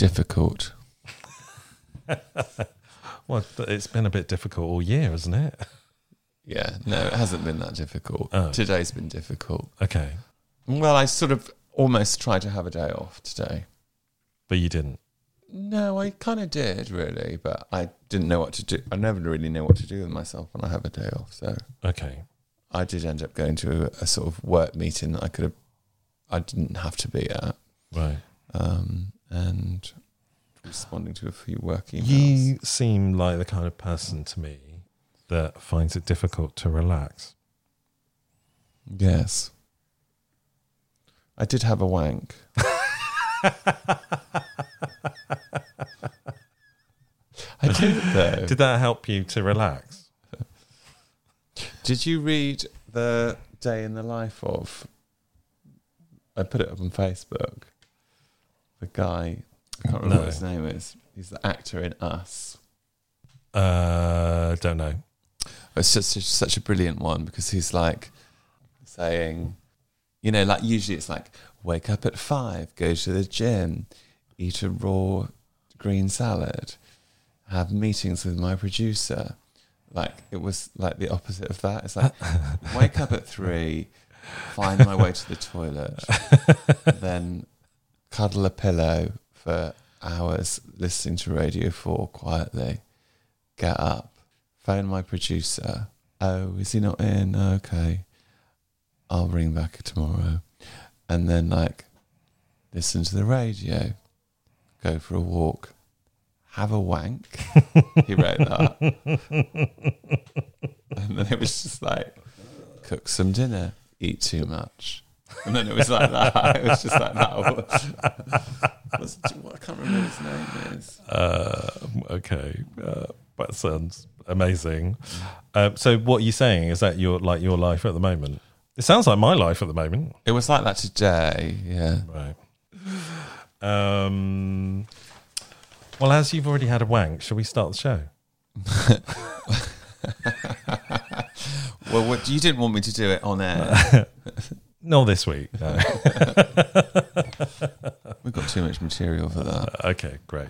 Difficult. Well, it's been a bit difficult all year, hasn't it? Yeah, no, it hasn't been that difficult. Oh. Today's been difficult. Okay, Well, I sort of almost tried to have a day off today. but you didn't. No, I kind of did really, but I didn't know what to do. I never really know what to do with myself when I have a day off. So Okay, I did end up going to a, a sort of work meeting that I could have, I didn't have to be at, right. um, and responding to a few work emails. You seem like the kind of person to me that finds it difficult to relax. Yes, I did have a wank. I did though. Did that help you to relax? Did you read the day in the life of? I put it up on Facebook. The guy, I can't remember No. what his name is. He's the actor in Us. Uh, don't know. It's just such, such a brilliant one because he's like saying, you know, like usually it's like wake up at five, go to the gym, eat a raw green salad, have meetings with my producer. Like it was like the opposite of that. It's like wake up at three, find my way to the toilet, then cuddle a pillow for hours listening to Radio 4 quietly, get up, phone my producer. Oh, is he not in? Okay. I'll ring back tomorrow. And then, like, listen to the radio, go for a walk, have a wank. he wrote that. and then it was just like, cook some dinner, eat too much. And then it was like that. It was just like that. Was, I can't remember his name is. Uh, okay, uh, that sounds amazing. Uh, so, what are you saying is that your like your life at the moment? It sounds like my life at the moment. It was like that today. Yeah. Right. Um. Well, as you've already had a wank, shall we start the show? Well, what, you didn't want me to do it on air. No, this week. No. We've got too much material for that. okay, great.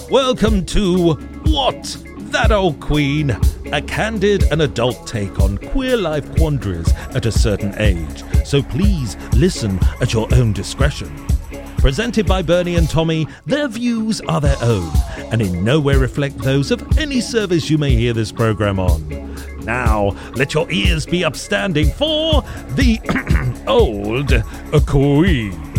Welcome to What? That Old Queen, a candid and adult take on queer life quandaries at a certain age. So please listen at your own discretion. Presented by Bernie and Tommy, their views are their own and in no way reflect those of any service you may hear this program on. Now, let your ears be upstanding for the old queens.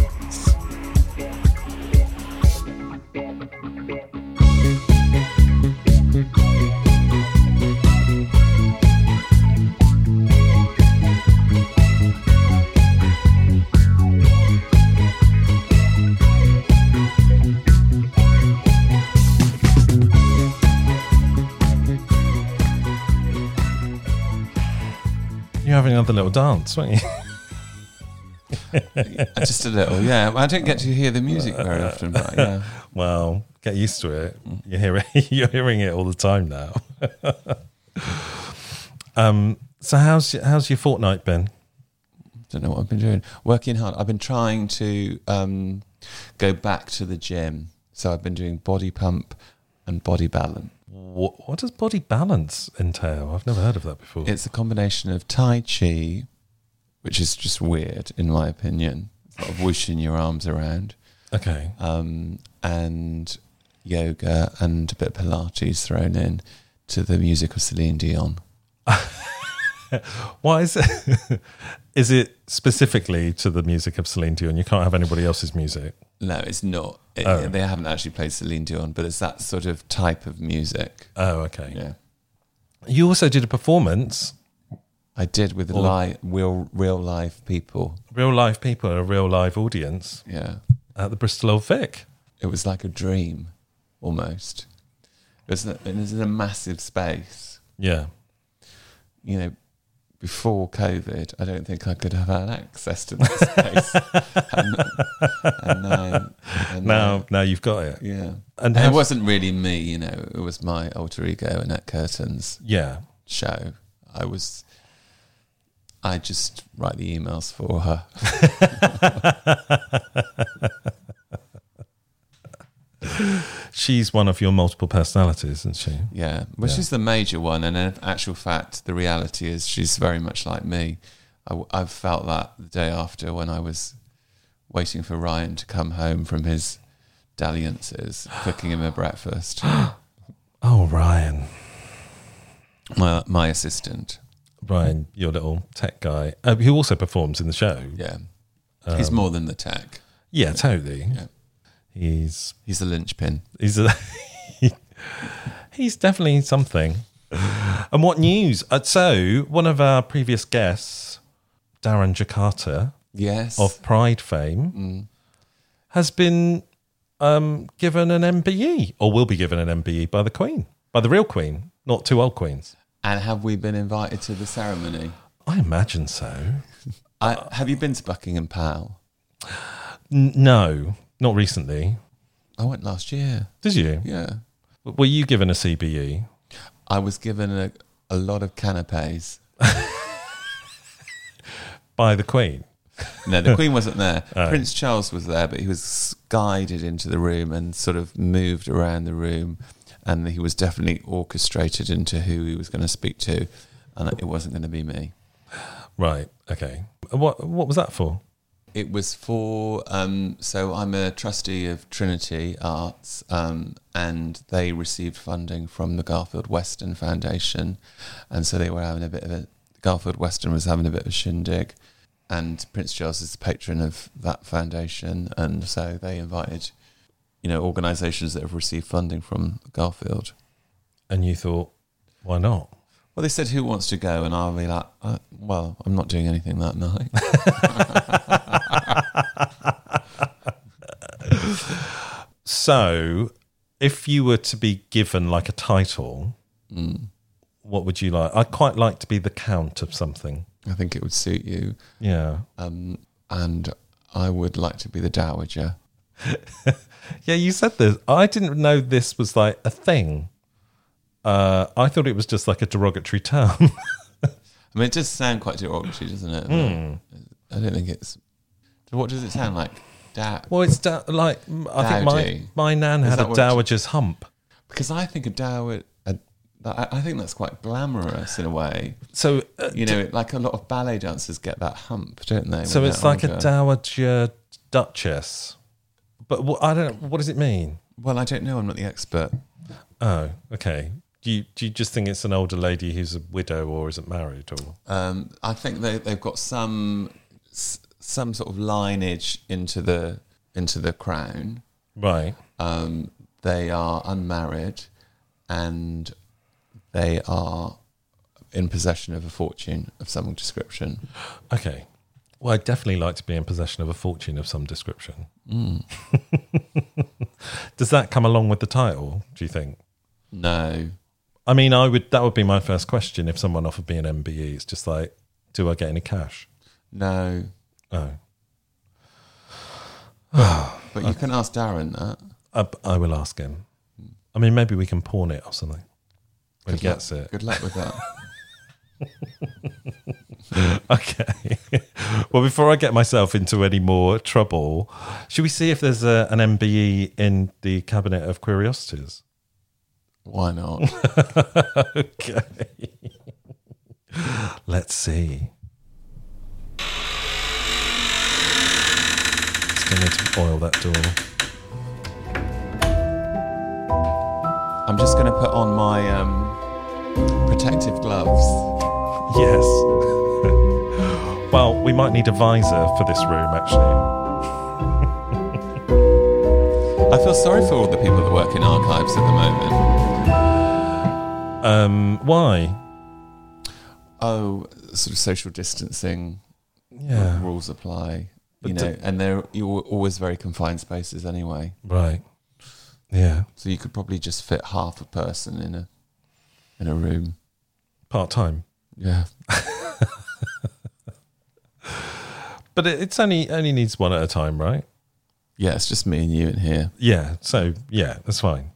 You're having another little dance, weren't you? Just a little, yeah. I don't get to hear the music very often, but yeah. Well, get used to it. You're hearing, you're hearing it all the time now. um, so how's how's your fortnight been? Don't know what I've been doing. Working hard. I've been trying to um, go back to the gym. So I've been doing body pump and body balance. What, what does body balance entail? I've never heard of that before. It's a combination of Tai Chi, which is just weird in my opinion, sort of whooshing your arms around, okay. um, and yoga and a bit of Pilates thrown in to the music of Celine Dion. Why is it? is it specifically to the music of Celine Dion? You can't have anybody else's music. No, it's not. It, Oh. They haven't actually played Celine Dion, but it's that sort of type of music. Oh, okay. Yeah. You also did a performance, I did with Or- li- real, real live people. real live people, a real live audience Yeah. at the Bristol Old Vic. It was like a dream, almost. It was, it was in a massive space. Yeah. You know, before COVID, I don't think I could have had access to that space. and, and now, and Now, um, now you've got it. yeah. And And have- it wasn't really me, you know, it was my alter ego, Annette Curtin's Yeah. show. I was, I just write the emails for her. She's one of your multiple personalities, isn't she? Yeah, well, Yeah. she's the major one, and in actual fact, the reality is she's very much like me. I, have felt that the day after when I was waiting for Ryan to come home from his dalliances, cooking him a breakfast. Oh, Ryan. my my assistant, Ryan, your little tech guy, uh, who also performs in the show. yeah, he's more than the tech. Yeah, totally. Yeah. He's He's the linchpin. he's a, he's definitely something. And what news? Uh, so one of our previous guests, Darren Jakarta Yes, of Pride fame, has been um, given an MBE, or will be given an MBE by the Queen, by the real Queen, not two old queens. and have we been invited to the ceremony? I imagine so. I, have you been to Buckingham Palace? N- no, not recently. I went last year. Did you? Yeah, Were you given a CBE? I was given a, a lot of canapes. by the Queen? No, the Queen wasn't there. Oh. Prince Charles was there, but he was guided into the room and sort of moved around the room, and he was definitely orchestrated into who he was going to speak to, and it wasn't going to be me. Right. Okay. What What was that for? It was for um, so I'm a trustee of Trinity Arts, um, and they received funding from the Garfield Weston Foundation, and so they were having a bit of a Garfield Weston was having a bit of a shindig, and Prince Charles is the patron of that foundation, and so they invited, you know, organisations that have received funding from Garfield. And you thought, why not? Well, they said, "Who wants to go?" And I'll be like, uh, "Well, I'm not doing anything that night." So, if you were to be given like a title, what would you like? I'd quite like to be the count of something. I think it would suit you. Yeah. um, and I would like to be the dowager. Yeah, you said this. I didn't know this was like a thing. Uh, I thought it was just like a derogatory term. I mean, it does sound quite derogatory, doesn't it? Hmm. I don't think it's. What does it sound like? Da- well, it's da- like I think my Dowdy. my nan had that a what- dowager's hump. because I think a dower. A, I I think that's quite glamorous in a way. So, uh, You know, like a lot of ballet dancers get that hump, don't they? so when it's they're like a older? dowager duchess. But what, I don't. What does it mean? Well, I don't know. I'm not the expert. Oh, okay. Do you do you just think it's an older lady who's a widow or isn't married or? Um, I think they, they've got some s- some sort of lineage into the into the crown. Right. Um, they are unmarried, and they are in possession of a fortune of some description. Okay. Well, I'd definitely like to be in possession of a fortune of some description. Does that come along with the title? Do you think? No, I mean, I would. That would be my first question if someone offered me an MBE. It's just like, do I get any cash? no, Oh, but you can ask Darren that. I, I will ask him. I mean, maybe we can pawn it or something when he Good luck- gets it. Good luck with that. Okay. well, before I get myself into any more trouble, should we see if there's a, an MBE in the Cabinet of Curiosities? Why not? okay. Let's see. Still need to oil that door. I'm just going to put on my um, protective gloves. Yes. well, we might need a visor for this room, actually. I feel sorry for all the people that work in archives at the moment. Um, why? Oh, sort of social distancing Yeah. rules apply. But you know, do- and they're you're always very confined spaces anyway. Right. Yeah. So you could probably just fit half a person in a in a room. Part time. Yeah. But it, it's only only needs one at a time, right? Yeah, it's just me and you in here. Yeah. So yeah, that's fine.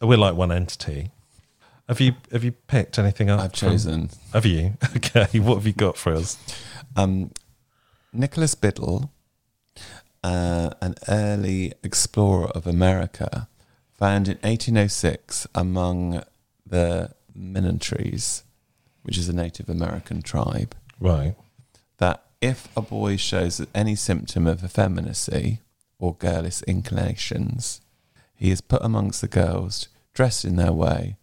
We're like one entity. Have you have you picked anything up? I've from- chosen have you? Okay. What have you got for us? um, Nicholas Biddle, uh, an early explorer of America, found in 1806 among the Minotaries, which is a Native American tribe, Right. that if a boy shows any symptom of effeminacy or girlish inclinations, he is put amongst the girls, dressed in their way,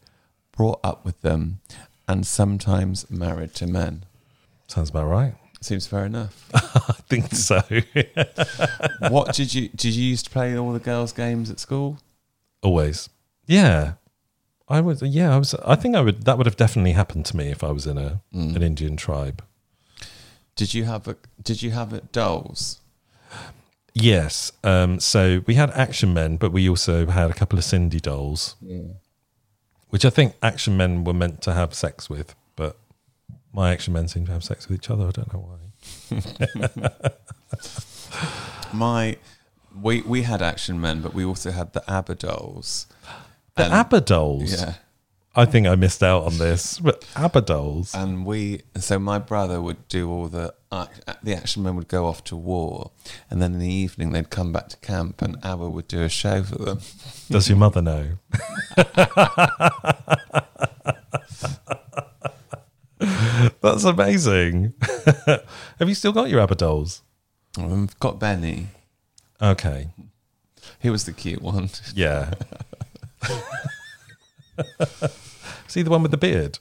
brought up with them, and sometimes married to men. Sounds about right. Seems fair enough. I think so. what did you did you used to play all the girls' games at school? Always. Yeah. I was yeah, I was I think I would that would have definitely happened to me if I was in a Mm. an Indian tribe. Did you have a Did you have a dolls? Yes. Um so we had action men, but we also had a couple of Cindy dolls. Which I think action men were meant to have sex with, my action men seem to have sex with each other. I don't know why. My we we had action men, but we also had the ABBA dolls. The And- ABBA dolls. Yeah, I think I missed out on this. But ABBA dolls. and we so my brother would do all the ac- the action men would go off to war, and then in the evening they'd come back to camp, and ABBA would do a show for them. Does your mother know? That's amazing. Have you still got your ABBA dolls? I've got Benny. Okay. He was the cute one. Yeah. See the one with the beard?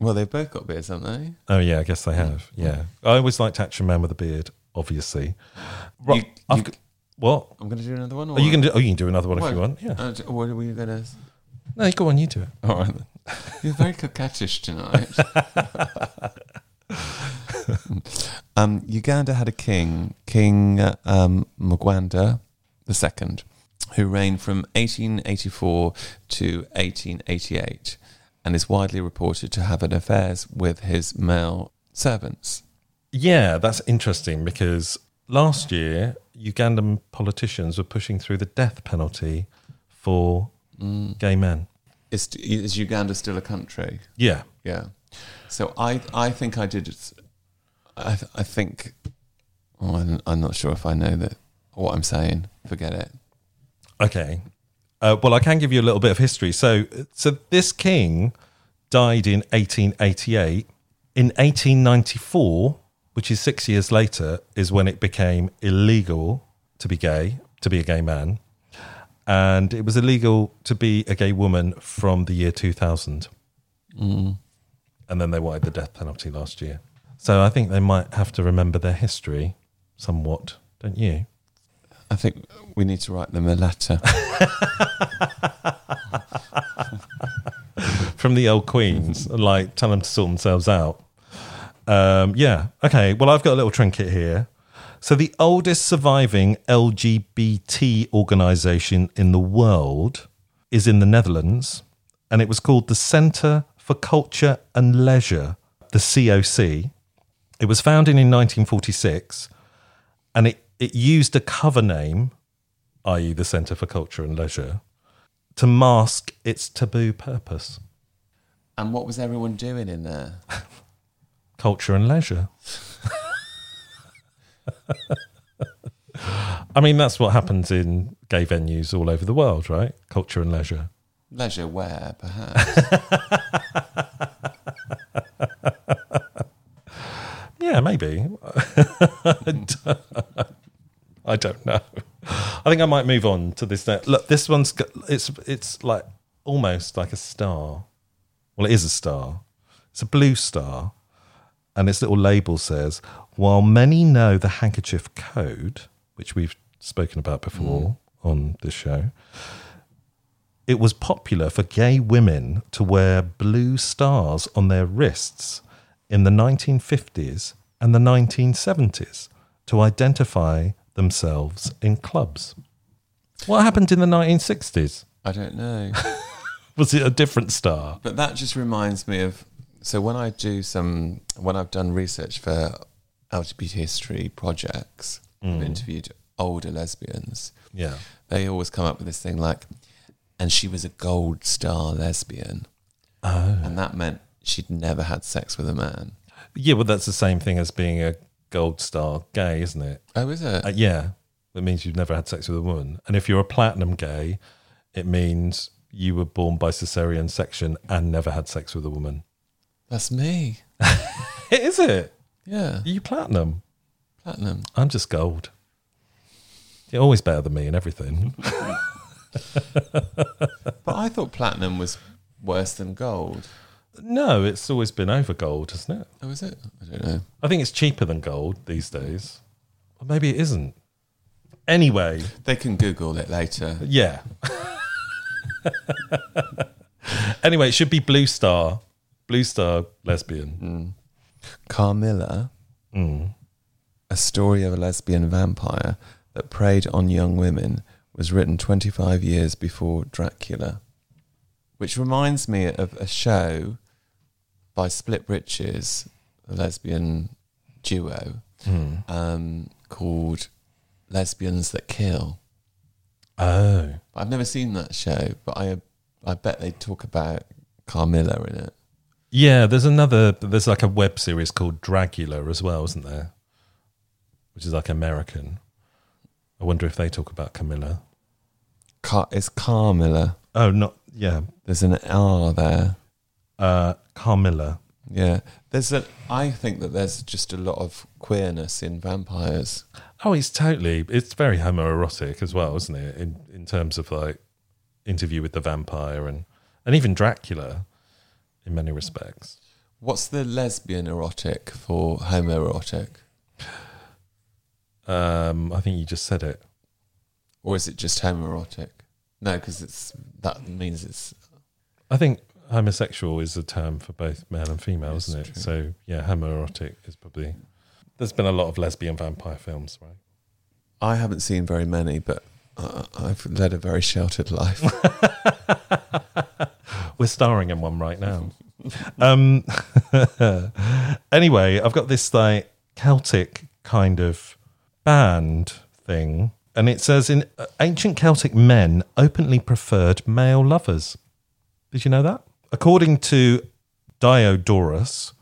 Well, they've both got beards, haven't they? Oh, yeah, I guess they have. Yeah. I always liked Action Man with a beard, obviously. Right. You- I've you- g- what? I'm going to do another one. Or Are you can do, oh, you can do another one if you want. Yeah. Uh, d- what are we going to? No, you go on, you do it. All right. then. You're very coquettish tonight. um, Uganda had a king, King um, Mugwanda II, who reigned from 1884 to 1888 and is widely reported to have had affairs with his male servants. Yeah, that's interesting because last year Ugandan politicians were pushing through the death penalty for gay men. Is, is Uganda still a country? Yeah. Yeah. So I I think I did. I th- I think. Oh, I'm, I'm not sure if I know that what I'm saying. Forget it. Okay. Uh, well, I can give you a little bit of history. So, so this king died in 1888. In 1894, which is six years later, is when it became illegal to be gay, to be a gay man, and it was illegal to be a gay woman from the year 2000. And then they wanted the death penalty last year. So I think they might have to remember their history somewhat, don't you? I think we need to write them a letter. from the old queens like tell them to sort themselves out. Um, yeah. Okay. Well, I've got a little trinket here. So the oldest surviving LGBT organization in the world is in the Netherlands, and it was called the Centre for Culture and Leisure, the COC. It was founded in 1946, and it, it used a cover name, i.e., the Centre for Culture and Leisure, to mask its taboo purpose and what was everyone doing in there? culture and leisure. I mean, that's what happens in gay venues all over the world, right? Culture and leisure. leisure where, perhaps. Yeah, maybe. I don't know. I think I might move on to this. Next. Look, this one's got, it's it's like almost like a star. Well, it is a star. It's a blue star, and its little label says, "While many know the handkerchief code, which we've spoken about before mm. on this show." It was popular for gay women to wear blue stars on their wrists in the 1950s and the 1970s to identify themselves in clubs. What happened in the 1960s? I don't know. Was it a different star? But that just reminds me of so when I do some when I've done research for LGBT history projects, I've interviewed older lesbians. Yeah. They always come up with this thing like, and she was a gold star lesbian, Oh. and that meant she'd never had sex with a man. Yeah, well, that's the same thing as being a gold star gay, isn't it? Oh, is it? Uh, yeah. That means you've never had sex with a woman. And if you're a platinum gay, it means you were born by cesarean section and never had sex with a woman. That's me. Is it? Yeah, Are you platinum? platinum. I'm just gold. You're always better than me in everything. But I thought platinum was worse than gold. no, it's always been over gold, hasn't it? Oh, is it? I don't know. I think it's cheaper than gold these days. Or maybe it isn't. Anyway, They can Google it later. yeah. anyway, it should be Blue Star. Blue Star lesbian. Carmilla, a story of a lesbian vampire that preyed on young women, was written 25 years before Dracula. Which reminds me of a show by Split Britches, a lesbian duo, um, called Lesbians That Kill. Oh. I've never seen that show, but I I bet they talk about Carmilla in it. Yeah, there's another, there's like a web series called Dragula as well, isn't there? Which is like American. I wonder if they talk about Camilla. Car- it's Carmilla. Oh, not, yeah. There's an R there. Uh, Carmilla. Yeah, there's a. I think that there's just a lot of queerness in vampires. Oh, it's totally. It's very homoerotic as well, isn't it? In in terms of like interview with the vampire and and even Dracula, in many respects. What's the lesbian erotic for homoerotic, Um, I think you just said it. or is it just homoerotic? No, because it's that means it's I think homosexual is a term for both male and female, isn't it? true. So yeah, homoerotic is probably. There's been a lot of lesbian vampire films, right? I haven't seen very many, but uh, I've led a very sheltered life. We're starring in one right now. um, anyway, I've got this like Celtic kind of band thing, and it says in uh, ancient Celtic men openly preferred male lovers. Did you know that? According to Diodorus,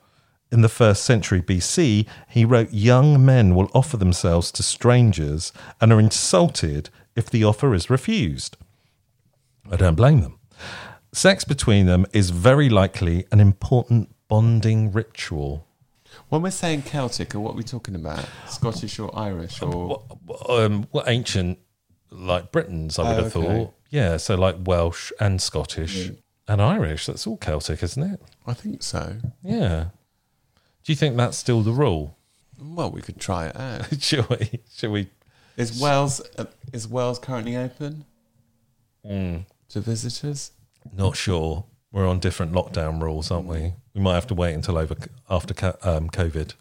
in the first century BC, he wrote, Young men will offer themselves to strangers and are insulted if the offer is refused. I don't blame them. Sex between them is very likely an important bonding ritual. when we're saying Celtic, what are we talking about? Scottish or Irish or Um, well, ancient, like Britons, I would Oh, have okay. thought. Yeah, so like Welsh and Scottish and Irish. That's all Celtic, isn't it? I think so. Yeah. Do you think that's still the rule? Well, we could try it out. Shall we? Shall we? Is Wales uh, is Wales currently open Mm. to visitors? Not sure. We're on different lockdown rules, aren't we? We might have to wait until over after um, COVID.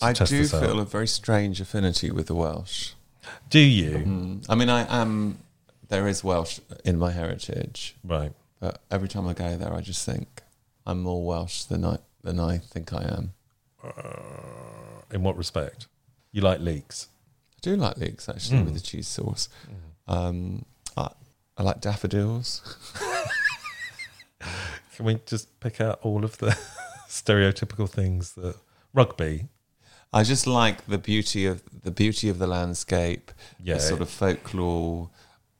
I do this out. feel a very strange affinity with the Welsh. Do you? Mm. I mean, I am. There is Welsh in my heritage, Right. but every time I go there, I just think I'm more Welsh than I than I think I am. In what respect? You like leeks? I do like leeks actually Mm. with the cheese sauce. Um, I, I like daffodils. Can we just pick out all of the stereotypical things that rugby? I just like the beauty of the beauty of the landscape, Yeah. the sort of folklore,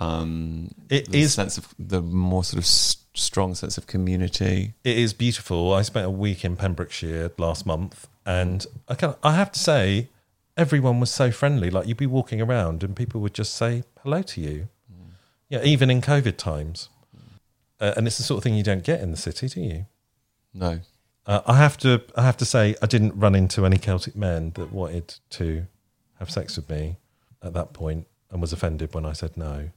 Um, It the is- sense of the more sort of s- strong sense of community. It is beautiful. I spent a week in Pembrokeshire last month, and I can I have to say, everyone was so friendly. Like you'd be walking around, and people would just say hello to you. Yeah, even in COVID times, uh, and it's the sort of thing you don't get in the city, do you? No, Uh, I have to I have to say I didn't run into any Celtic men that wanted to have sex with me at that point, and was offended when I said no.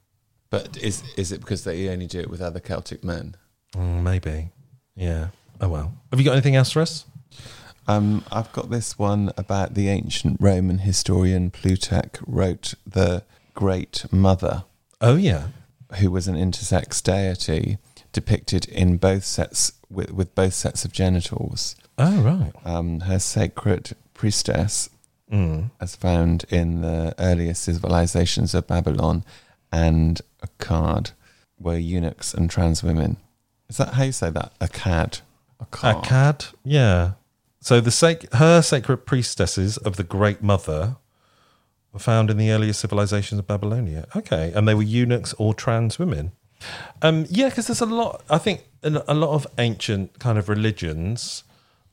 but is is it because they only do it with other Celtic men? Mm, maybe, yeah. Oh well. Have you got anything else for us? Um, I've got this one about the ancient Roman historian Plutarch wrote the Great Mother, Oh yeah. who was an intersex deity depicted in both sets with, with both sets of genitals. Oh right. Um, her sacred priestess, Mm. as found in the earliest civilizations of Babylon and Akkad, were eunuchs and trans women. Is that how you say that? Akkad. Akkad. Akkad, yeah. So the sac- her sacred priestesses of the Great Mother were found in the earliest civilizations of Babylonia. Okay, and they were eunuchs or trans women. Um, yeah, because there's a lot. I think in a lot of ancient kind of religions,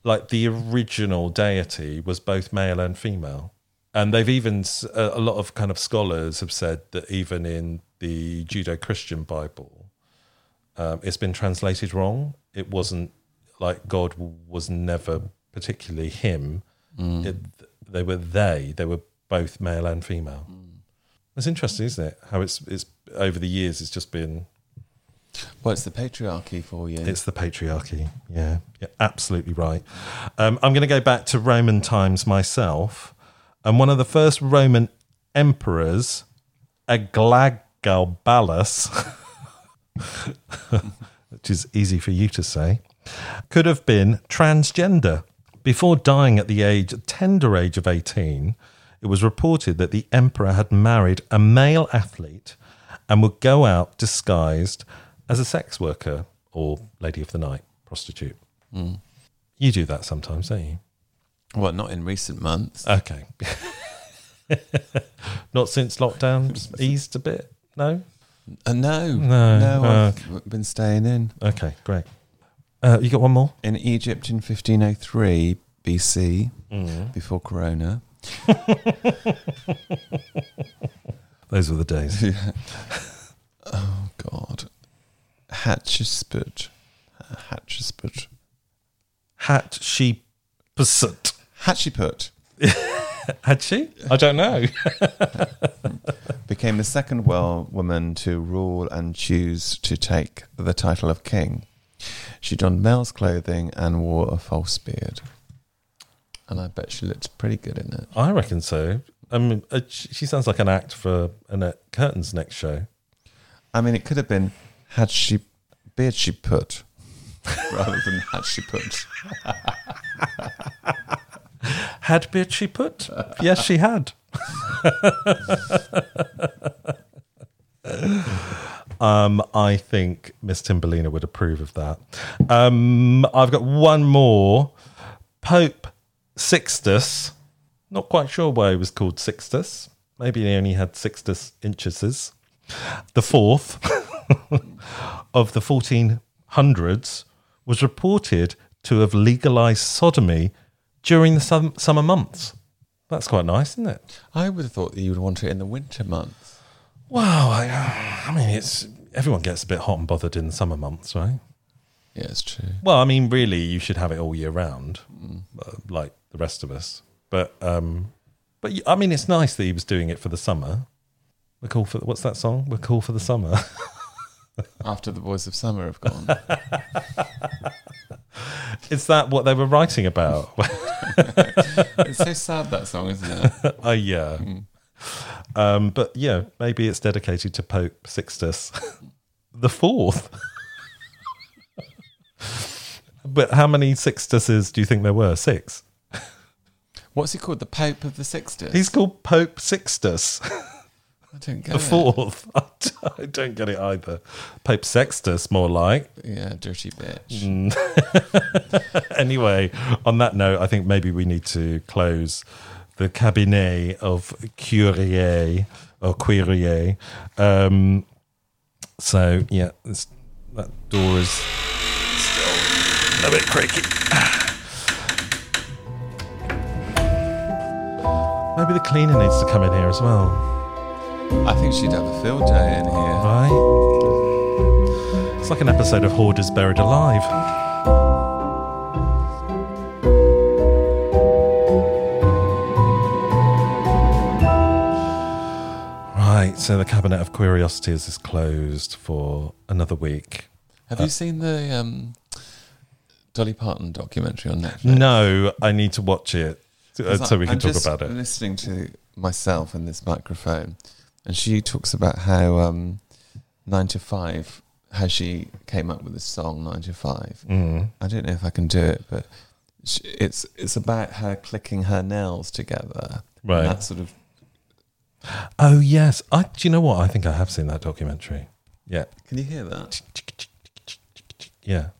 like the original deity was both male and female, and they've even a lot of kind of scholars have said that even in the Judeo-Christian Bible, um, it's been translated wrong. It wasn't like God was never particularly him. It, they were they. They were both male and female. It's interesting, isn't it? How it's it's over the years. It's just been What's the patriarchy for you? it's the patriarchy. Yeah, yeah, absolutely right. Um, I'm going to go back to Roman times myself, and one of the first Roman emperors, Elagabalus, which is easy for you to say, could have been transgender. Before dying at the age tender age of 18, it was reported that the emperor had married a male athlete and would go out disguised as a sex worker or lady of the night, prostitute. You do that sometimes, don't you? Well, not in recent months. Okay. Not since lockdown eased a bit? No? Uh, no, No, no, uh, I've been staying in. Okay, great. Uh, you got one more? In Egypt in 1503 BC, Mm. before Corona, Those were the days. oh God, Hatshepsut, Hatshepsut, Hat she pursuit. Hatshepsut Had she? I don't know. became the second well woman to rule and choose to take the title of king. She donned male's clothing and wore a false beard. And I bet she looked pretty good in it. I reckon so. I mean, uh, she sounds like an act for Annette Curtin's next show. I mean, it could have been had she beard she put rather than had she put. Had beard she put? yes, she had. um, I think Miss Timberlina would approve of that. Um, I've got one more. Pope Sixtus. Not quite sure why he was called Sixtus. Maybe he only had Sixtus inches. The fourth of the 1400s was reported to have legalized sodomy during the sum- summer months. That's quite nice, isn't it? I would have thought that you would want it in the winter months. Wow, I, I mean, it's everyone gets a bit hot and bothered in the summer months, right? Yeah, it's true. Well, I mean, really, you should have it all year round, uh, like the rest of us. But, um, but I mean, it's nice that he was doing it for the summer. We're cool for what's that song? We're cool for the summer. After the boys of summer have gone. Is that what they were writing about? it's so sad that song, isn't it? Oh yeah. Um, but yeah, maybe it's dedicated to Pope Sixtus the Fourth. but how many Sixtuses do you think there were? Six. What's he called? The Pope of the Sixtus? He's called Pope Sixtus I don't get the it. Fourth. I don't get it either. Pope Sextus, more like. Yeah, dirty bitch. Mm. Anyway, on that note, I think maybe we need to close the cabinet of Curie or Querie. Um, So yeah, this, that door is still a bit creaky. Maybe the cleaner needs to come in here as well, I think she'd have a field day in here. right? It's like an episode of Hoarders Buried Alive. Right, so the Cabinet of Curiosities is closed for another week. Have you seen the um, Dolly Parton documentary on Netflix? No, I need to watch it uh, so I- we can I'm talk about it. Listening to myself in this microphone, and she talks about how um, nine to five, how she came up with the song nine to five. Mm. I don't know if I can do it, but sh it's it's about her clicking her nails together. Right. That sort of Oh yes, I. Do you know what? I think I have seen that documentary. Yeah, can you hear that? yeah.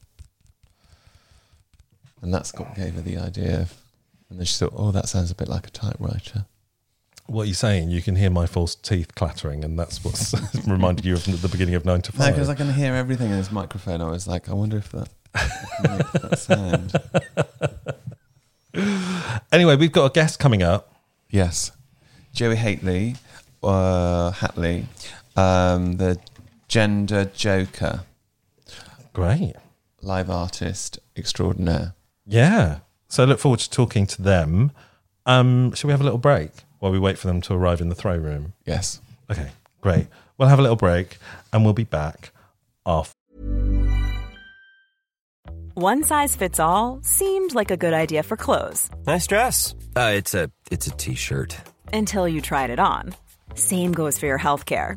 And that's what gave her the idea. Of, and then she thought, oh, that sounds a bit like a typewriter. What are you saying? You can hear my false teeth clattering, and that's what's reminded you of the beginning of nine to five. No, because I can hear everything in this microphone. I was like, I wonder if that, that sound. Anyway, we've got a guest coming up. Yes. Joey Hatley, uh, Hatley, um, the gender joker, Great. live artist extraordinaire. Yeah. So I look forward to talking to them. Um, shall we have a little break while we wait for them to arrive in the throw room? Yes. Okay, great. We'll have a little break, and we'll be back after. One size fits all seemed like a good idea for clothes Nice dress. Uh, it's a it's a t-shirt. until you tried it on. Same goes for your healthcare.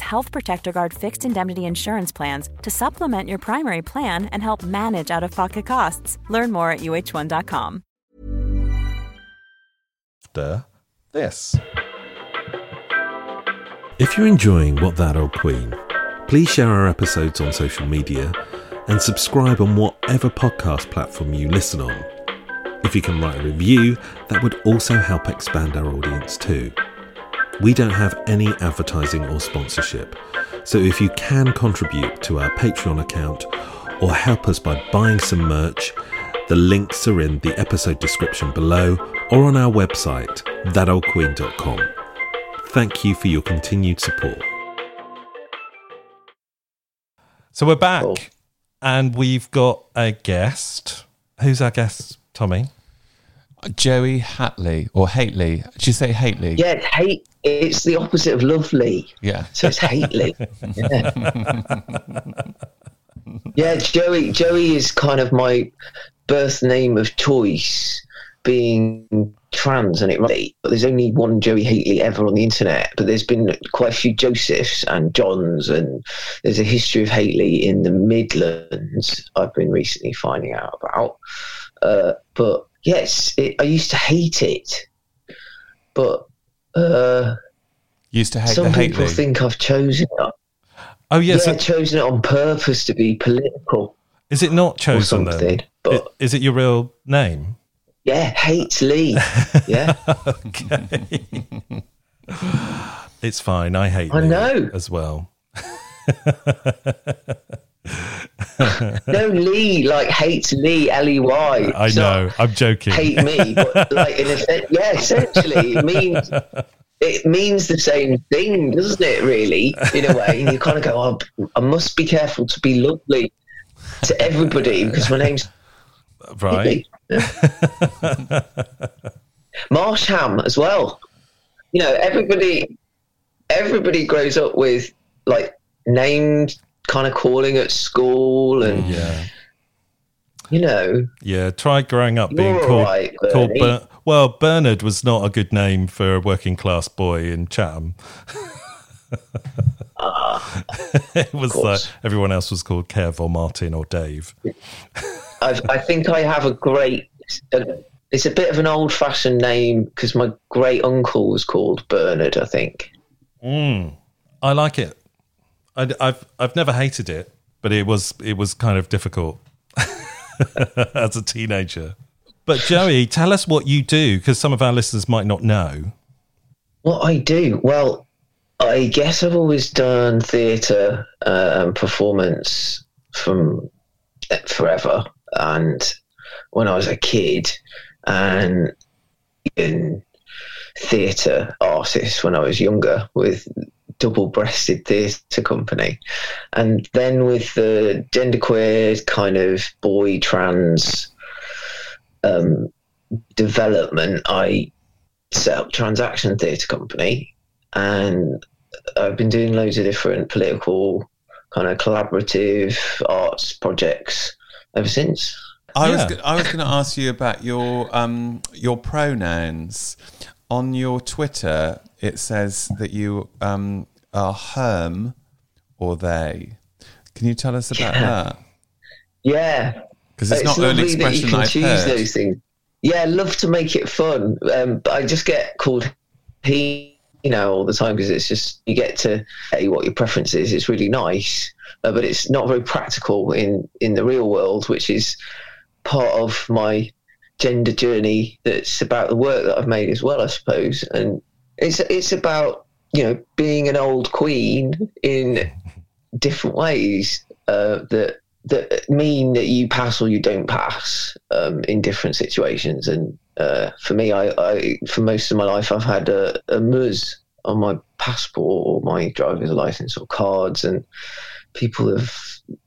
Health Protector Guard fixed indemnity insurance plans to supplement your primary plan and help manage out of pocket costs. Learn more at uh1.com. After this. If you're enjoying What That Old Queen, please share our episodes on social media and subscribe on whatever podcast platform you listen on. If you can write a review, that would also help expand our audience too. We don't have any advertising or sponsorship, so if you can contribute to our Patreon account or help us by buying some merch, the links are in the episode description below or on our website, thatoldqueen.com. Thank you for your continued support. So we're back, Cool. and we've got a guest. Who's our guest, Tommy? Joey Hatley or Hatley. Did you say Hatley? Yeah, it's hate. It's the opposite of lovely. Yeah. So it's Hateley. yeah. yeah, Joey. Joey is kind of my birth name of choice, being trans, and it really. But there's only one Joey Hateley ever on the internet. But there's been quite a few Josephs and Johns, and there's a history of Hateley in the Midlands. I've been recently finding out about. Uh, but yes, it, I used to hate it, but. Uh, Used to hate some people think I've chosen it. Oh yes, yeah, it- chosen it on purpose to be political. is it not chosen then? something, but- I- Is it your real name? Yeah, hates Lee. Yeah, Okay. it's fine. I hate I Lee know. as well. no Lee like hates Lee L E Y. I It's know. I'm joking. Hate me, but like in a sense, yeah, essentially it means it means the same thing, doesn't it? Really, in a way, and you kind of go, oh, I must be careful to be lovely to everybody because my name's right. Marsham as well. You know, everybody everybody grows up with like named kind of calling at school and Yeah. you know Yeah. Try growing up being called alright, called Ber- well, Bernard was not a good name for a working class boy in Chatham. it was like everyone else was called Kev or Martin or Dave. I've, I think I have a great uh, it's a bit of an old fashioned name because my great uncle was called Bernard I think Mm. I like it. I, have I've never hated it, but it was it was kind of difficult as a teenager. But Joey, tell us what you do because some of our listeners might not know. What I do? Well, I guess I've always done theatre uh, and performance from uh, forever. And when I was a kid, and in theatre artists when I was younger with double breasted theatre company. And then with the genderqueer kind of boy trans um, development, I set up Transaction Theatre Company, and I've been doing loads of different political kind of collaborative arts projects ever since. I was Yeah. go- I was going to ask you about your um your pronouns on your Twitter. It says that you um are herm or they. Can you tell us about that? Yeah, Because it's, not the only lovely that you expression can I've choose heard. those things. Yeah, I love to make it fun, um, but I just get called he, you know, all the time because it's just you get to say what your preference is. It's really nice, uh, but it's not very practical in in the real world, which is part of my gender journey. That's about the work that I've made as well, I suppose, and it's it's about you know being an old queen in different ways uh, that that mean that you pass or you don't pass um, in different situations. And uh, for me, I, I for most of my life I've had a, a MUS on my passport or my driver's license or cards, and people have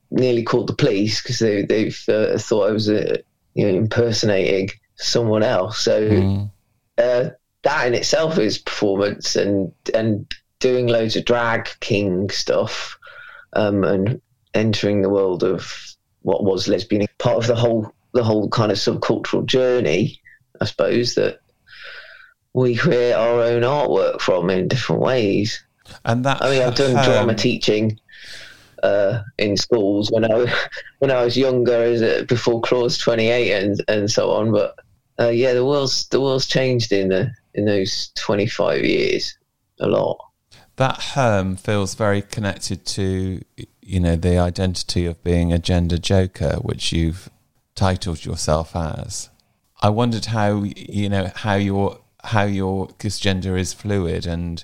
nearly called the police because they, they've uh, thought I was uh, you know impersonating someone else. So Mm. uh, that in itself is performance and and doing loads of drag king stuff um, and entering the world of what was lesbian part of the whole the whole kind of subcultural journey i suppose that we create our own artwork from in different ways And that i mean i've done herm- drama teaching uh, in schools when I when I was younger, as a, before Clause twenty eight and and so on. But uh, yeah, the world's the world's changed in the in those twenty five years a lot. that herm feels very connected to you know the identity of being a gender joker which you've titled yourself as. I wondered how you know how your how your because gender is fluid and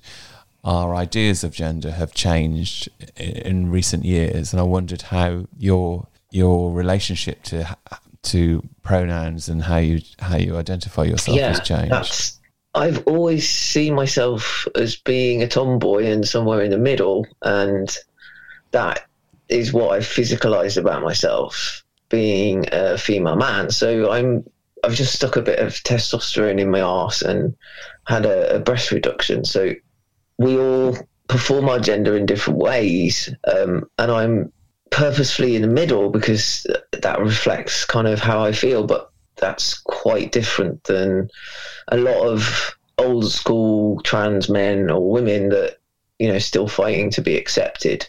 our ideas of gender have changed in recent years. And i wondered how your your relationship to to pronouns and how you how you identify yourself has changed. That's, I've always seen myself as being a tomboy and somewhere in the middle, and that is what I've physicalized about myself, being a female man. So I'm I've just stuck a bit of testosterone in my arse and had a, a breast reduction. So we all perform our gender in different ways, um, and I'm purposefully in the middle because that reflects kind of how I feel, but that's quite different than a lot of old school trans men or women that you know still fighting to be accepted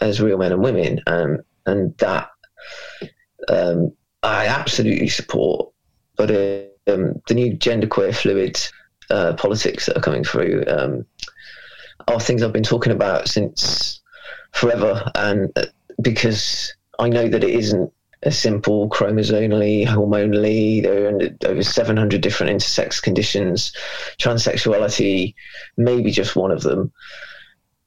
as real men and women. Um, and that um, I absolutely support. But uh, um, the new genderqueer fluid uh, politics that are coming through um, are things I've been talking about since forever, and uh, because I know that it isn't a simple chromosomally, hormonally. There are over 700 different intersex conditions. Transsexuality, maybe just one of them.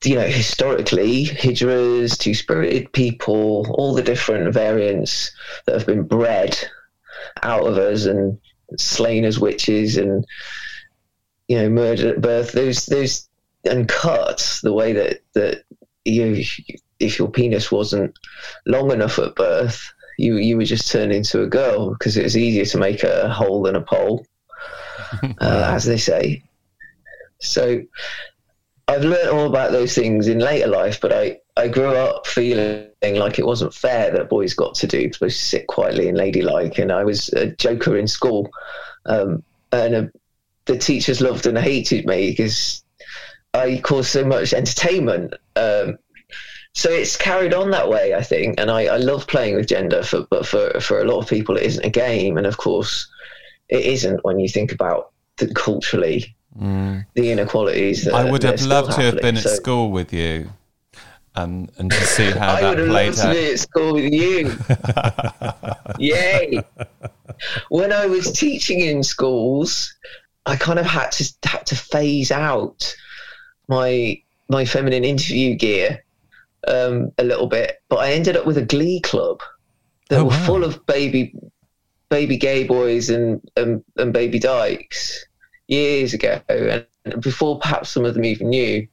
You know, historically, hijras, two spirited people, all the different variants that have been bred out of us and slain as witches and, you know, murdered at birth. Those, those, and cut the way that, that you, if your penis wasn't long enough at birth, you you would just turn into a girl because it was easier to make a hole than a pole, uh, as they say. So I've learned all about those things in later life, but I, I grew up feeling like it wasn't fair that boys got to do, supposed to sit quietly and ladylike. And I was a joker in school. Um, and uh, the teachers loved and hated me because I caused so much entertainment. Um, so it's carried on that way, I think. And I, I love playing with gender, for, but for, for a lot of people, it isn't a game. And of course, it isn't when you think about the, culturally mm. the inequalities. That, I would have loved to have been so, at school with you. And, and to see how I that would have played loved out. to be at school with you. Yay! When I was teaching in schools, I kind of had to had to phase out my my feminine interview gear um, a little bit, but I ended up with a glee club that oh, were wow. full of baby baby gay boys and, and, and baby dykes years ago, and before perhaps some of them even knew.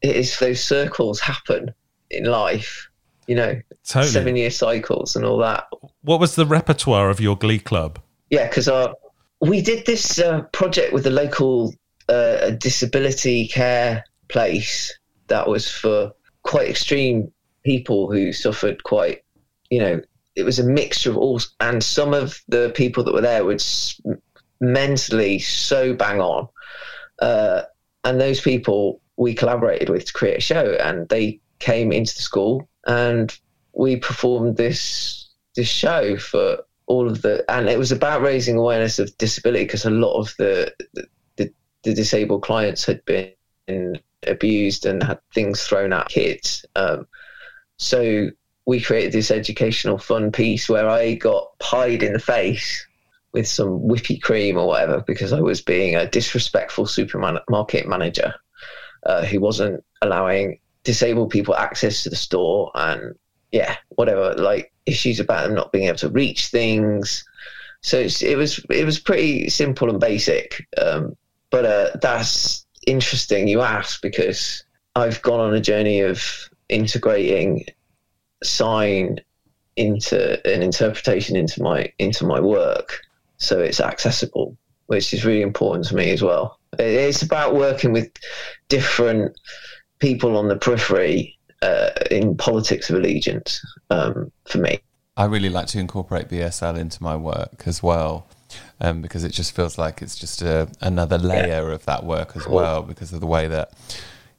It is those circles happen in life, you know, totally. seven year cycles and all that. What was the repertoire of your glee club? Yeah, because our we did this uh, project with a local uh, disability care place that was for quite extreme people who suffered quite, you know, it was a mixture of all, and some of the people that were there were mentally so bang on. Uh, and those people we collaborated with to create a show, and they came into the school and we performed this this show for all of the, and it was about raising awareness of disability because a lot of the, the the disabled clients had been abused and had things thrown at kids. Um, so we created this educational fun piece where I got pied in the face with some whippy cream or whatever because I was being a disrespectful supermarket manager uh, who wasn't allowing disabled people access to the store and yeah, whatever, like issues about them not being able to reach things. So it was it was pretty simple and basic, um, but uh, that's interesting you ask because I've gone on a journey of integrating sign into an interpretation into my into my work so it's accessible which is really important to me as well. It's about working with different people on the periphery uh, in politics of allegiance um, for me. I really like to incorporate bsl into my work as well um, because it just feels like it's just a, another layer yeah. of that work as well because of the way that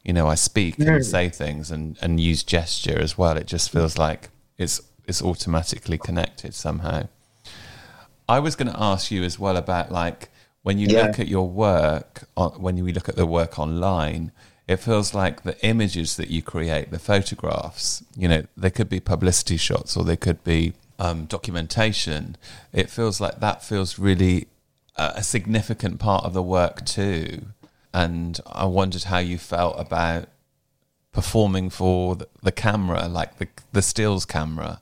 you know I speak mm. and say things and, and use gesture as well. It just feels like it's it's automatically connected somehow. I was going to ask you as well about like when you yeah. look at your work when you look at the work online it feels like the images that you create the photographs you know they could be publicity shots or they could be um, documentation, it feels like that feels really a, a significant part of the work too. And I wondered how you felt about performing for the, the camera, like the the stills camera.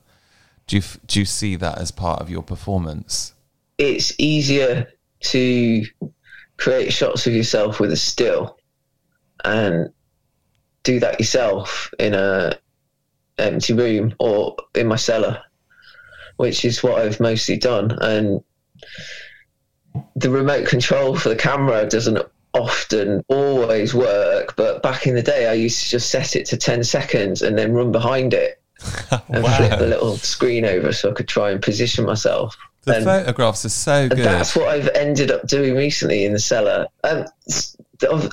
Do you do you see that as part of your performance? It's easier to create shots of yourself with a still and do that yourself in a empty room or in my cellar which is what I've mostly done. And the remote control for the camera doesn't often always work, but back in the day, I used to just set it to 10 seconds and then run behind it and wow. flip the little screen over so I could try and position myself. The and photographs are so good. That's what I've ended up doing recently in the cellar. Um,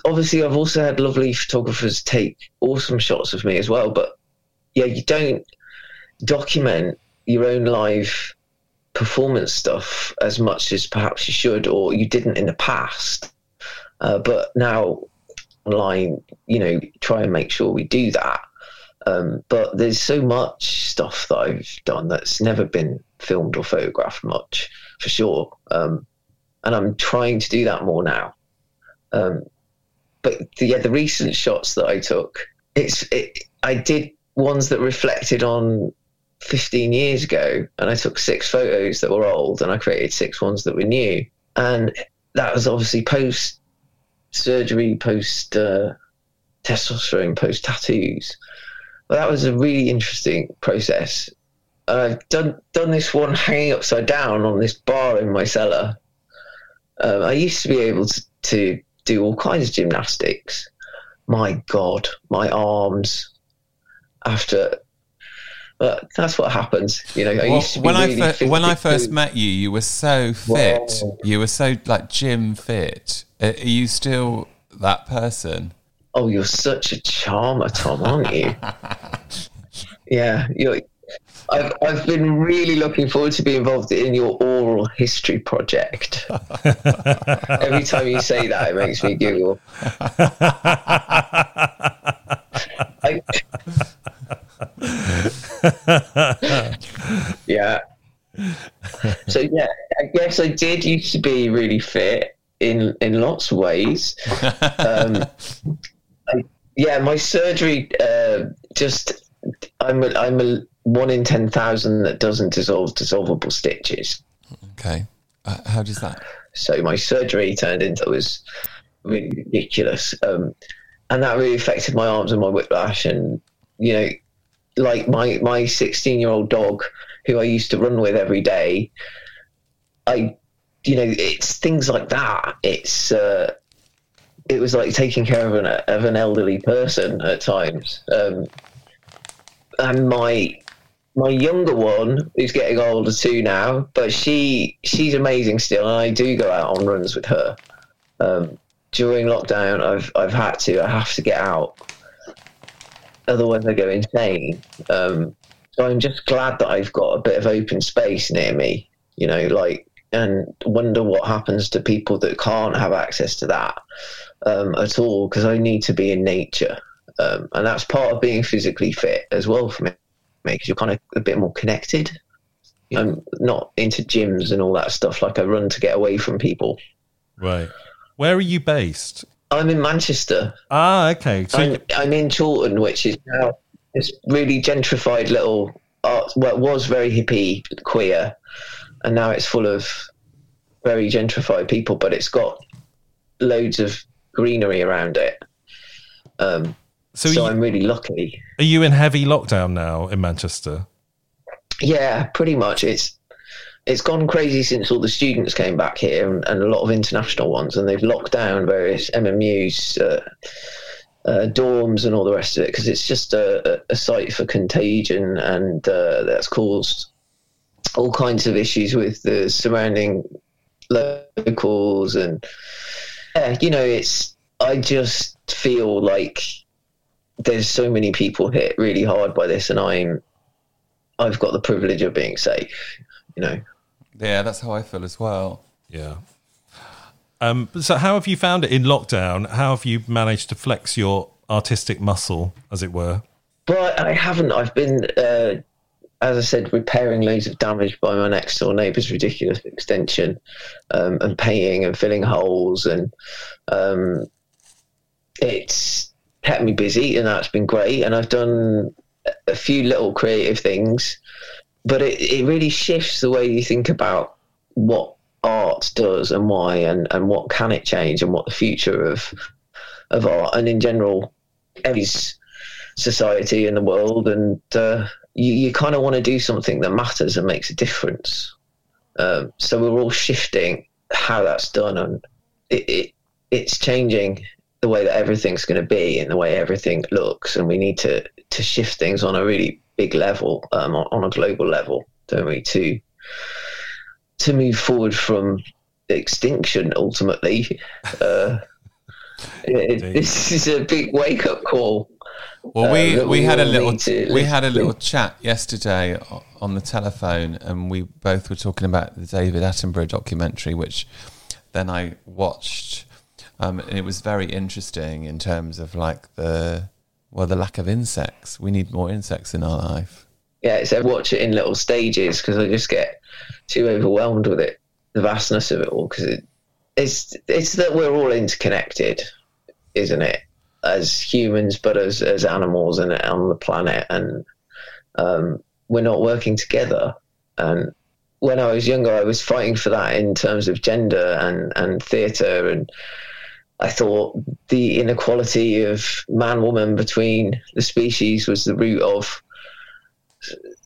obviously, I've also had lovely photographers take awesome shots of me as well, but yeah, you don't document your own live performance stuff as much as perhaps you should or you didn't in the past. Uh, but now online, you know, try and make sure we do that. Um, but there's so much stuff that I've done that's never been filmed or photographed much, for sure. Um, and I'm trying to do that more now. Um, but the, yeah, the recent shots that I took, it's it, I did ones that reflected on 15 years ago, and I took six photos that were old, and I created six ones that were new, and that was obviously post surgery, post uh, testosterone, post tattoos. Well, that was a really interesting process. I've done done this one hanging upside down on this bar in my cellar. Um, I used to be able to, to do all kinds of gymnastics. My God, my arms. After, but that's what happens. You know, I Well, used to be when really I fir- when I first met you, you were so fit. You were so like gym fit. Are are you still that person? Oh, you're such a charmer, Tom, aren't you? yeah, you're. I've I've been really looking forward to be involved in your oral history project. Every time you say that, it makes me giggle. I, yeah. So yeah, I guess I did used to be really fit in in lots of ways. Um, I, yeah, my surgery uh, just I'm a, I'm a one in ten thousand that doesn't dissolve dissolvable stitches. Okay. Uh, how does that? So my surgery turned into was ridiculous, um, and that really affected my arms and my whiplash. And you know, like my my sixteen year old dog, who I used to run with every day, I, you know, it's things like that. It's uh, it was like taking care of an of an elderly person at times. Um, and my my younger one who's getting older too now, but she she's amazing still, and I do go out on runs with her. Um, during lockdown, I've I've had to. I have to get out, otherwise I go insane. Um, so I'm just glad that I've got a bit of open space near me. You know, like and wonder what happens to people that can't have access to that um, at all because I need to be in nature. Um, and that's part of being physically fit as well for me because you're kind of a bit more connected. I'm not into gyms and all that stuff. Like I run to get away from people. Right. Where are you based? I'm in Manchester. Ah, okay. So I'm, I'm in Chorlton, which is now this really gentrified little art. Well, it was very hippie, queer, and now it's full of very gentrified people. But it's got loads of greenery around it. Um, So so you- I'm really lucky. are you in heavy lockdown now in Manchester? Yeah, pretty much. It's it's gone crazy since all the students came back here and, and a lot of international ones, and they've locked down various MMUs, uh, uh, dorms, and all the rest of it because it's just a, a site for contagion, and uh, that's caused all kinds of issues with the surrounding locals, and yeah, you know, it's. I just feel like there's so many people hit really hard by this, and I'm I've got the privilege of being safe. You know, Yeah, that's how I feel as well. Yeah. Um, so, how have you found it in lockdown? How have you managed to flex your artistic muscle, as it were? but I haven't. I've been, uh, as I said, repairing loads of damage by my next door neighbour's ridiculous extension, um, and painting and filling holes, and um, it's kept me busy, and that's been great. And I've done a few little creative things, but it, it really shifts the way you think about what art does and why, and, and what can it change, and what the future of of art, and in general, every society in the world, and uh, you, you kind of want to do something that matters and makes a difference. Um, so we're all shifting how that's done, and it, it it's changing the way that everything's going to be and the way everything looks, and we need to to shift things on a really big level, um, on, on a global level, don't we? To to move forward from extinction ultimately. Uh, it, this is a big wake up call. Well, uh, we, we had a little we had a little chat yesterday on the telephone, and we both were talking about the David Attenborough documentary, which then I watched, um, and it was very interesting in terms of like the well, the lack of insects. We need more insects in our life. Yeah, so I watch it in little stages because I just get too overwhelmed with it, the vastness of it all. Because it, it's it's that we're all interconnected, isn't it? As humans, but as as animals and on the planet, and um, we're not working together. And when I was younger, I was fighting for that in terms of gender and and theatre and I thought the inequality of man woman between the species was the root of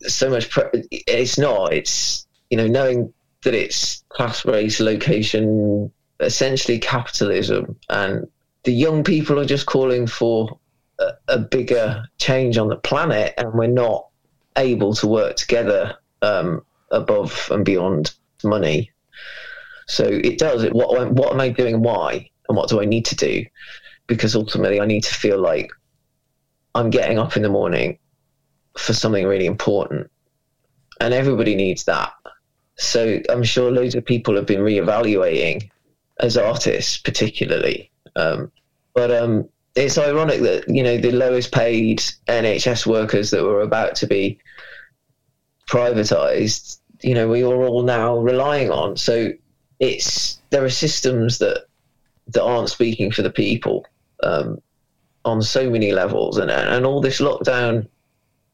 so much. Pre- it's not. It's you know knowing that it's class, race, location, essentially capitalism, and the young people are just calling for a, a bigger change on the planet, and we're not able to work together um, above and beyond money. So it does. It, what, what am I doing? Why? And what do I need to do? Because ultimately, I need to feel like I'm getting up in the morning for something really important. And everybody needs that. So I'm sure loads of people have been reevaluating as artists, particularly. Um, but um, it's ironic that, you know, the lowest paid NHS workers that were about to be privatized, you know, we are all now relying on. So it's, there are systems that that aren't speaking for the people um, on so many levels, and and all this lockdown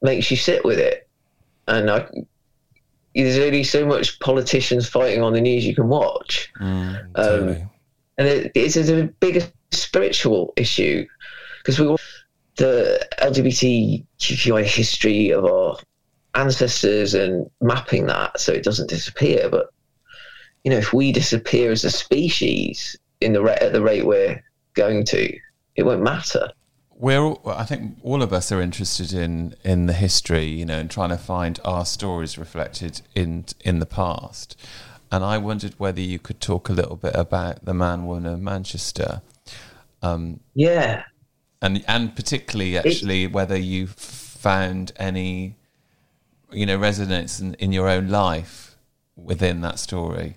makes you sit with it. And I, there's only so much politicians fighting on the news you can watch, mm, um, totally. and it, it's a bigger spiritual issue because we all the LGBTQI history of our ancestors and mapping that so it doesn't disappear. But you know, if we disappear as a species, in the rate at the rate we're going to, it won't matter. We're, I think, all of us are interested in in the history, you know, and trying to find our stories reflected in in the past. And I wondered whether you could talk a little bit about the man, woman of Manchester. Um, yeah, and and particularly actually it, whether you found any, you know, resonance in, in your own life within that story.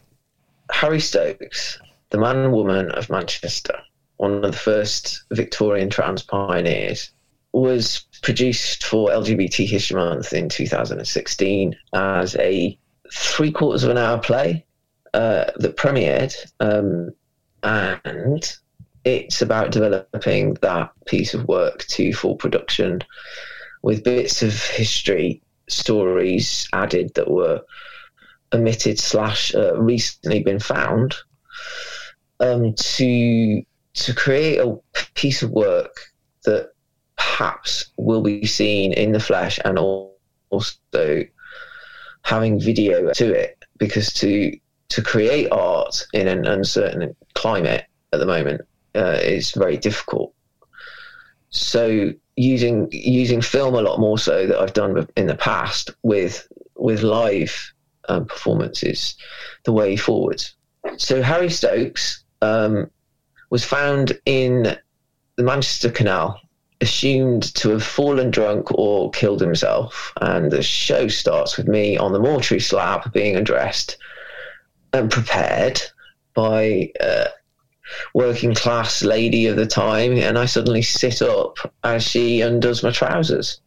Harry Stokes the Man and Woman of Manchester, one of the first Victorian trans pioneers, was produced for LGBT History Month in 2016 as a three quarters of an hour play uh, that premiered. Um, and it's about developing that piece of work to full production with bits of history stories added that were omitted slash uh, recently been found um, to to create a piece of work that perhaps will be seen in the flesh and also having video to it. Because to to create art in an uncertain climate at the moment uh, is very difficult. So using using film a lot more so that I've done in the past with with live um, performances the way forward. So Harry Stokes um, was found in the Manchester Canal, assumed to have fallen drunk or killed himself. And the show starts with me on the mortuary slab being undressed and prepared by a working class lady of the time. And I suddenly sit up as she undoes my trousers.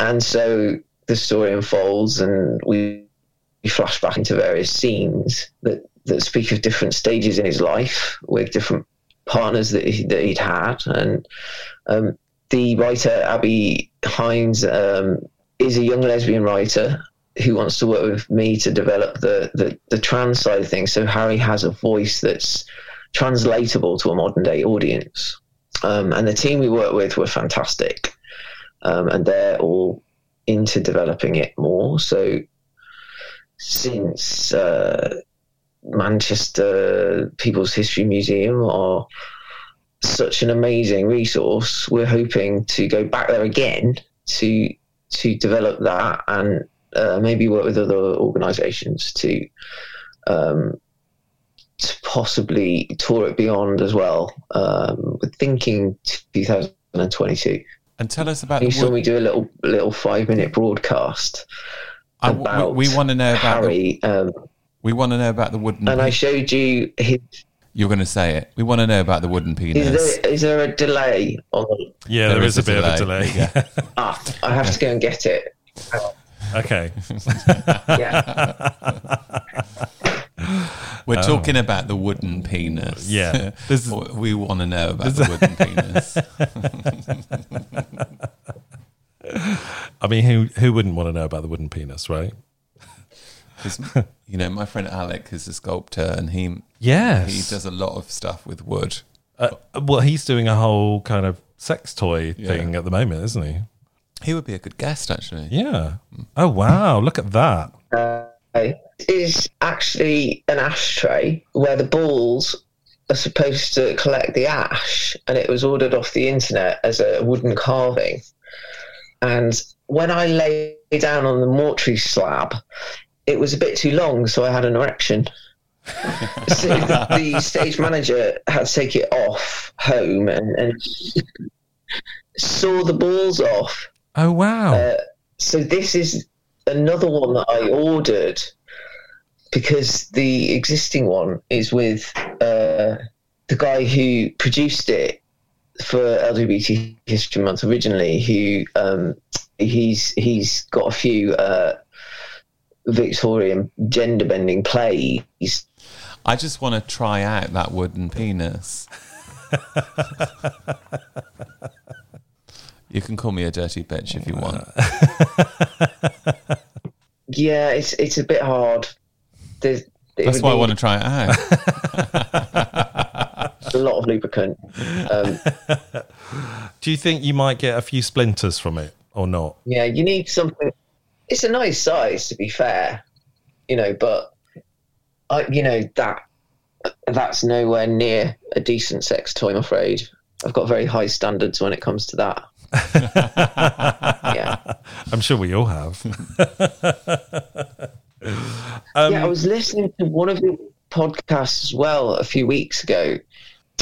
And so the story unfolds and we flash back into various scenes that that speak of different stages in his life with different partners that, he, that he'd had. And um, the writer, Abby Hines, um, is a young lesbian writer who wants to work with me to develop the, the, the trans side of things. So Harry has a voice that's translatable to a modern day audience. Um, and the team we work with were fantastic. Um, and they're all into developing it more. So since uh, Manchester People's History Museum are such an amazing resource. We're hoping to go back there again to to develop that and uh, maybe work with other organisations to um, to possibly tour it beyond as well. Um, we're thinking 2022. And tell us about. You saw me do a little little five minute broadcast. I, we, we want to know about Harry. The, um, we want to know about the wooden. Penis. And I showed you his. You're going to say it. We want to know about the wooden penis. Is there, is there a delay on. Yeah, There there is is, a a bit of a delay. delay. Yeah. Ah, I have to go and get it. okay. Yeah. We're talking about the wooden penis. Oh. Yeah. This is- we want to know about the wooden penis. I mean, who who wouldn't want to know about the wooden penis, right? 'Cause, you know, my friend Alec is a sculptor, and he Yes. he does a lot of stuff with wood. Uh, well, he's doing a whole kind of sex toy Yeah. thing at the moment, isn't he? He would be a good guest, actually. Yeah. Oh wow! Look at that. It is actually an ashtray where the balls are supposed to collect the ash, and it was ordered off the internet as a wooden carving. And when I lay down on the mortuary slab, it was a bit too long, so I had an erection. so the, stage manager had to take it off home and, and saw the balls off. Oh wow! Uh, so this is another one that I ordered because the existing one is with uh, the guy who produced it for LGBT History Month originally. Who um, he's he's got a few uh, Victorian gender bending plays. I just want to try out that wooden penis. you can call me a dirty bitch if you want. Yeah, it's it's a bit hard. There's, That's would why I want to try it out. a lot of lubricant. Um, Do you think you might get a few splinters from it or not? Yeah, you need something. It's a nice size, to be fair, you know, but I, you know that that's nowhere near a decent sex toy. I'm afraid I've got very high standards when it comes to that. yeah, I'm sure we all have. yeah. I was listening to one of the podcasts as well a few weeks ago,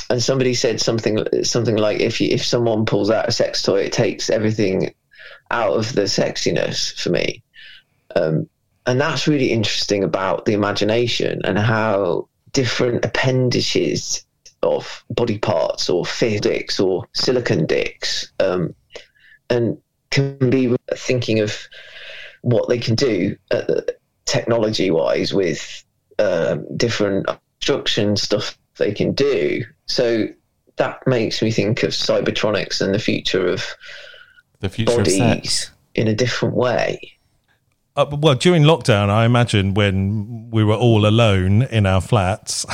and somebody said something something like if you, if someone pulls out a sex toy, it takes everything out of the sexiness for me. Um, and that's really interesting about the imagination and how different appendages of body parts or fish dicks or silicon dicks um, and can be thinking of what they can do uh, technology wise with um, different obstruction stuff they can do so that makes me think of cybertronics and the future of The future of sex. bodies in a different way Uh, well, during lockdown, I imagine when we were all alone in our flats,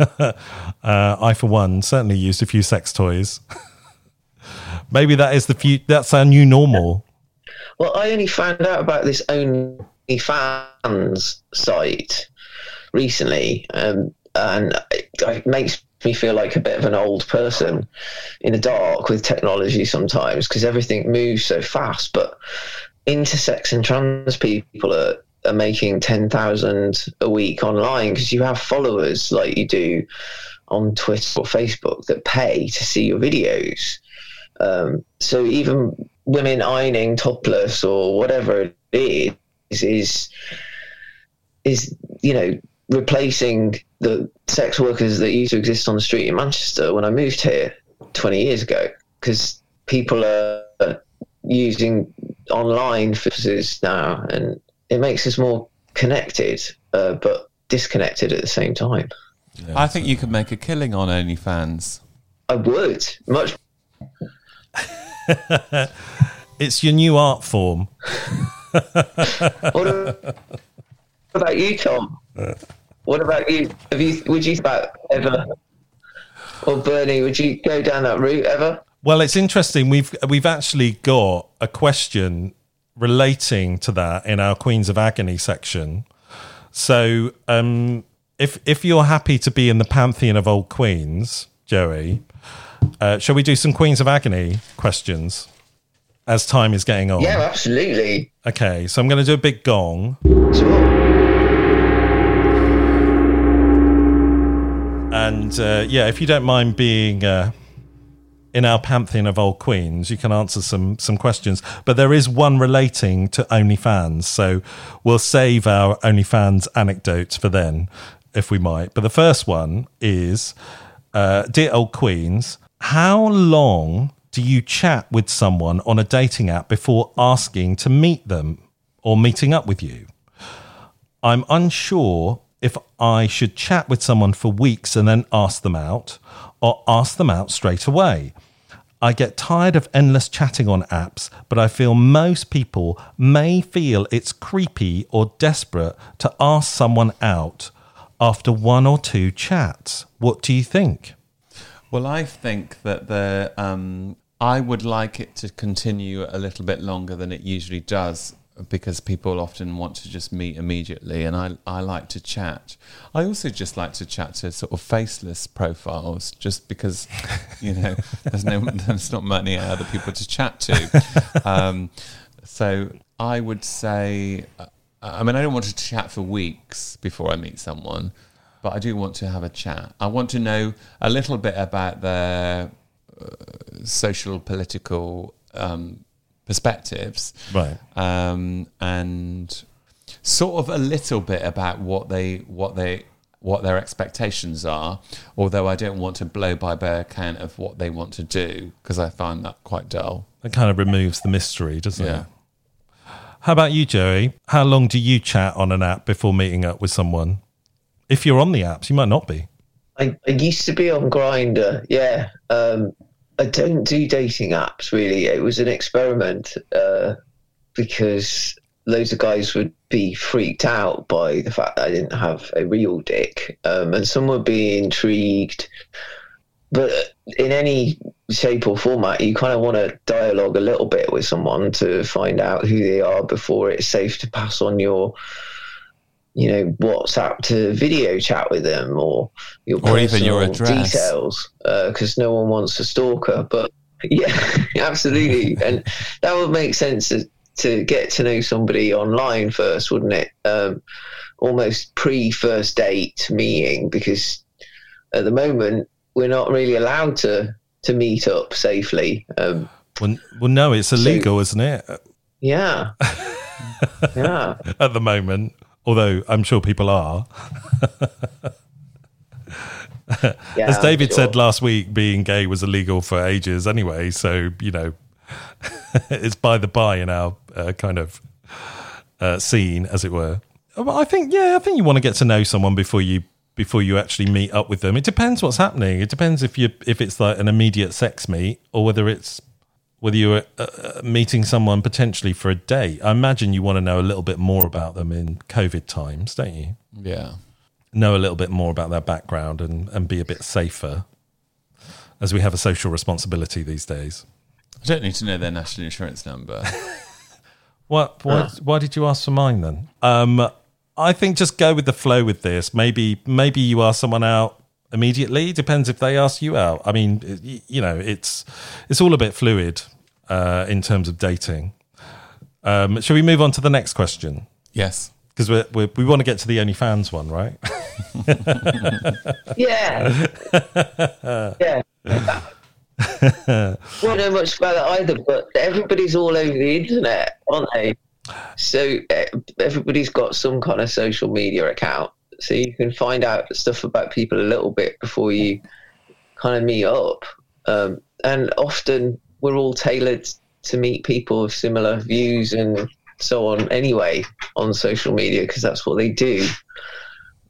uh, I, for one, certainly used a few sex toys. Maybe that is the few, that's our new normal. Well, I only found out about this OnlyFans site recently, um, and it, it makes me feel like a bit of an old person in the dark with technology sometimes because everything moves so fast. But intersex and trans people are, are making 10,000 a week online because you have followers like you do on Twitter or Facebook that pay to see your videos. Um, so even women ironing topless or whatever it is is is you know replacing the sex workers that used to exist on the street in Manchester when I moved here 20 years ago because people are using online services now and it makes us more connected uh, but disconnected at the same time. I think you could make a killing on OnlyFans. I would much It's your new art form. What about you, Tom? What about you? Have you? Would you about ever? Or Bernie, would you go down that route ever? Well, it's interesting. We've we've actually got a question relating to that in our Queens of Agony section. So, um, if if you're happy to be in the pantheon of old queens, Joey, uh, shall we do some Queens of Agony questions as time is getting on? Yeah, absolutely. Okay, so I'm going to do a big gong, Sure. And uh, yeah, if you don't mind being. Uh, in our pantheon of old queens, you can answer some some questions. But there is one relating to OnlyFans, so we'll save our OnlyFans anecdotes for then. if we might. But the first one is uh, Dear Old Queens, how long do you chat with someone on a dating app before asking to meet them or meeting up with you? I'm unsure if I should chat with someone for weeks and then ask them out or ask them out straight away. I get tired of endless chatting on apps, but I feel most people may feel it's creepy or desperate to ask someone out after one or two chats. What do you think? Well, I think that the um, I would like it to continue a little bit longer than it usually does because people often want to just meet immediately and I, I like to chat. I also just like to chat to sort of faceless profiles just because, you know, there's no there's not many other people to chat to. Um, so I would say, uh, I mean, I don't want to chat for weeks before I meet someone, but I do want to have a chat. I want to know a little bit about their uh, social, political um, perspectives, Right. um, and sort of a little bit about what they what they what their expectations are. Although I don't want to blow by their account of what they want to do because I find that quite dull. It kind of removes the mystery, doesn't Yeah. it? How about you, Joey? How long do you chat on an app before meeting up with someone? If you're on the apps, you might not be. I, I used to be on Grindr, yeah. Um, I don't do dating apps really. It was an experiment uh, because loads of guys would be freaked out by the fact that I didn't have a real dick, um, and some would be intrigued. But in any shape or format, you kind of want to dialogue a little bit with someone to find out who they are before it's safe to pass on your you know, WhatsApp to video chat with them or your Or even your personal address. details because no one wants a stalker. But yeah, absolutely. and that would make sense to, to get to know somebody online first, wouldn't it? Um, almost pre first date meeting because at the moment we're not really allowed to, to meet up safely. Um, Well, well no, it's illegal, isn't it? yeah. yeah. At the moment, although I'm sure people are. Yeah, As David sure. said last week, being gay was illegal for ages anyway. So, you know, it's by the by in our uh, kind of uh, scene, as it were. I think, yeah, I think you want to get to know someone before you before you actually meet up with them. It depends what's happening. It depends if you if it's like an immediate sex meet or whether it's whether you're uh, uh, meeting someone potentially for a date. I imagine you want to know a little bit more about them in COVID times, don't you? Yeah. know a little bit more about their background and, and be a bit safer as we have a social responsibility these days. I don't need to know their national insurance number. What, what, why did you ask for mine then? Um, I think just go with the flow with this. Maybe, maybe you ask someone out immediately. Depends if they ask you out. I mean, you know, it's, it's all a bit fluid uh, in terms of dating. Um, shall we move on to the next question? yes. Because we we we want to get to the OnlyFans one, right? Yeah. yeah. don't know much about it either, but everybody's all over the internet, aren't they? So uh, everybody's got some kind of social media account, so you can find out stuff about people a little bit before you kind of meet up. Um, and often we're all tailored to meet people of similar views and so on anyway on social media because that's what they do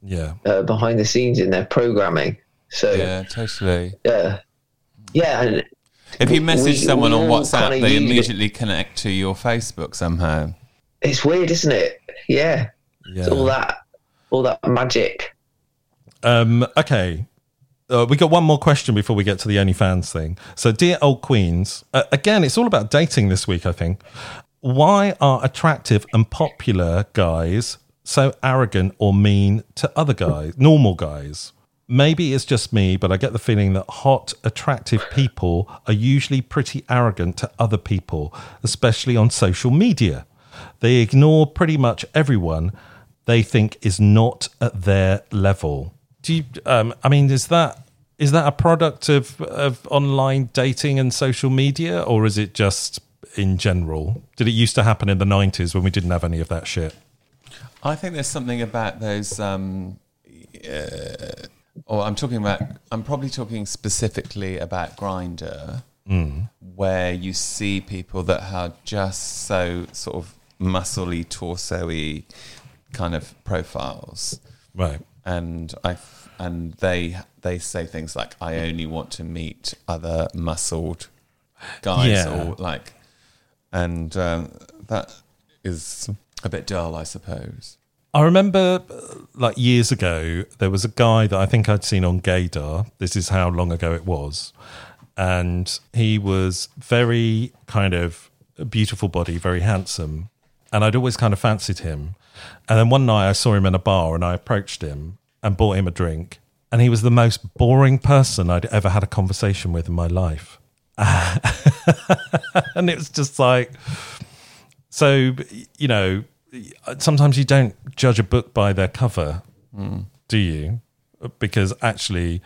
yeah. uh, behind the scenes in their programming. So Yeah, totally. yeah, yeah, and If you message we someone on WhatsApp, they use it. immediately connect to your Facebook somehow. it's weird, isn't it? Yeah, it's Yeah. all that, all that magic. Um, okay. Uh, we got one more question before we get to the OnlyFans thing. So, dear old queens, uh, again, it's all about dating this week, I think. Why are attractive and popular guys so arrogant or mean to other guys, normal guys? Maybe it's just me, but I get the feeling that hot, attractive people are usually pretty arrogant to other people, especially on social media. They ignore pretty much everyone they think is not at their level. Do you? Um, I mean, is that is that a product of of online dating and social media, or is it just in general? Did it used to happen in the nineties when we didn't have any of that shit? I think there's something about those, um, uh, or I'm talking about, I'm probably talking specifically about Grindr, where you see people that are just so sort of muscly, torso-y kind of profiles, Right. and I and they they say things like, "I only want to meet other muscled guys," Yeah. or like, and um, that is a bit dull, I suppose. I remember, like years ago, there was a guy that I think I'd seen on Gaydar. This is how long ago it was, and he was very kind of a beautiful body, very handsome, and I'd always kind of fancied him. And then one night I saw him in a bar, and I approached him and bought him a drink, and he was the most boring person I'd ever had a conversation with in my life. and it was just like, so you know, sometimes you don't judge a book by their cover, hmm. do you? Because actually,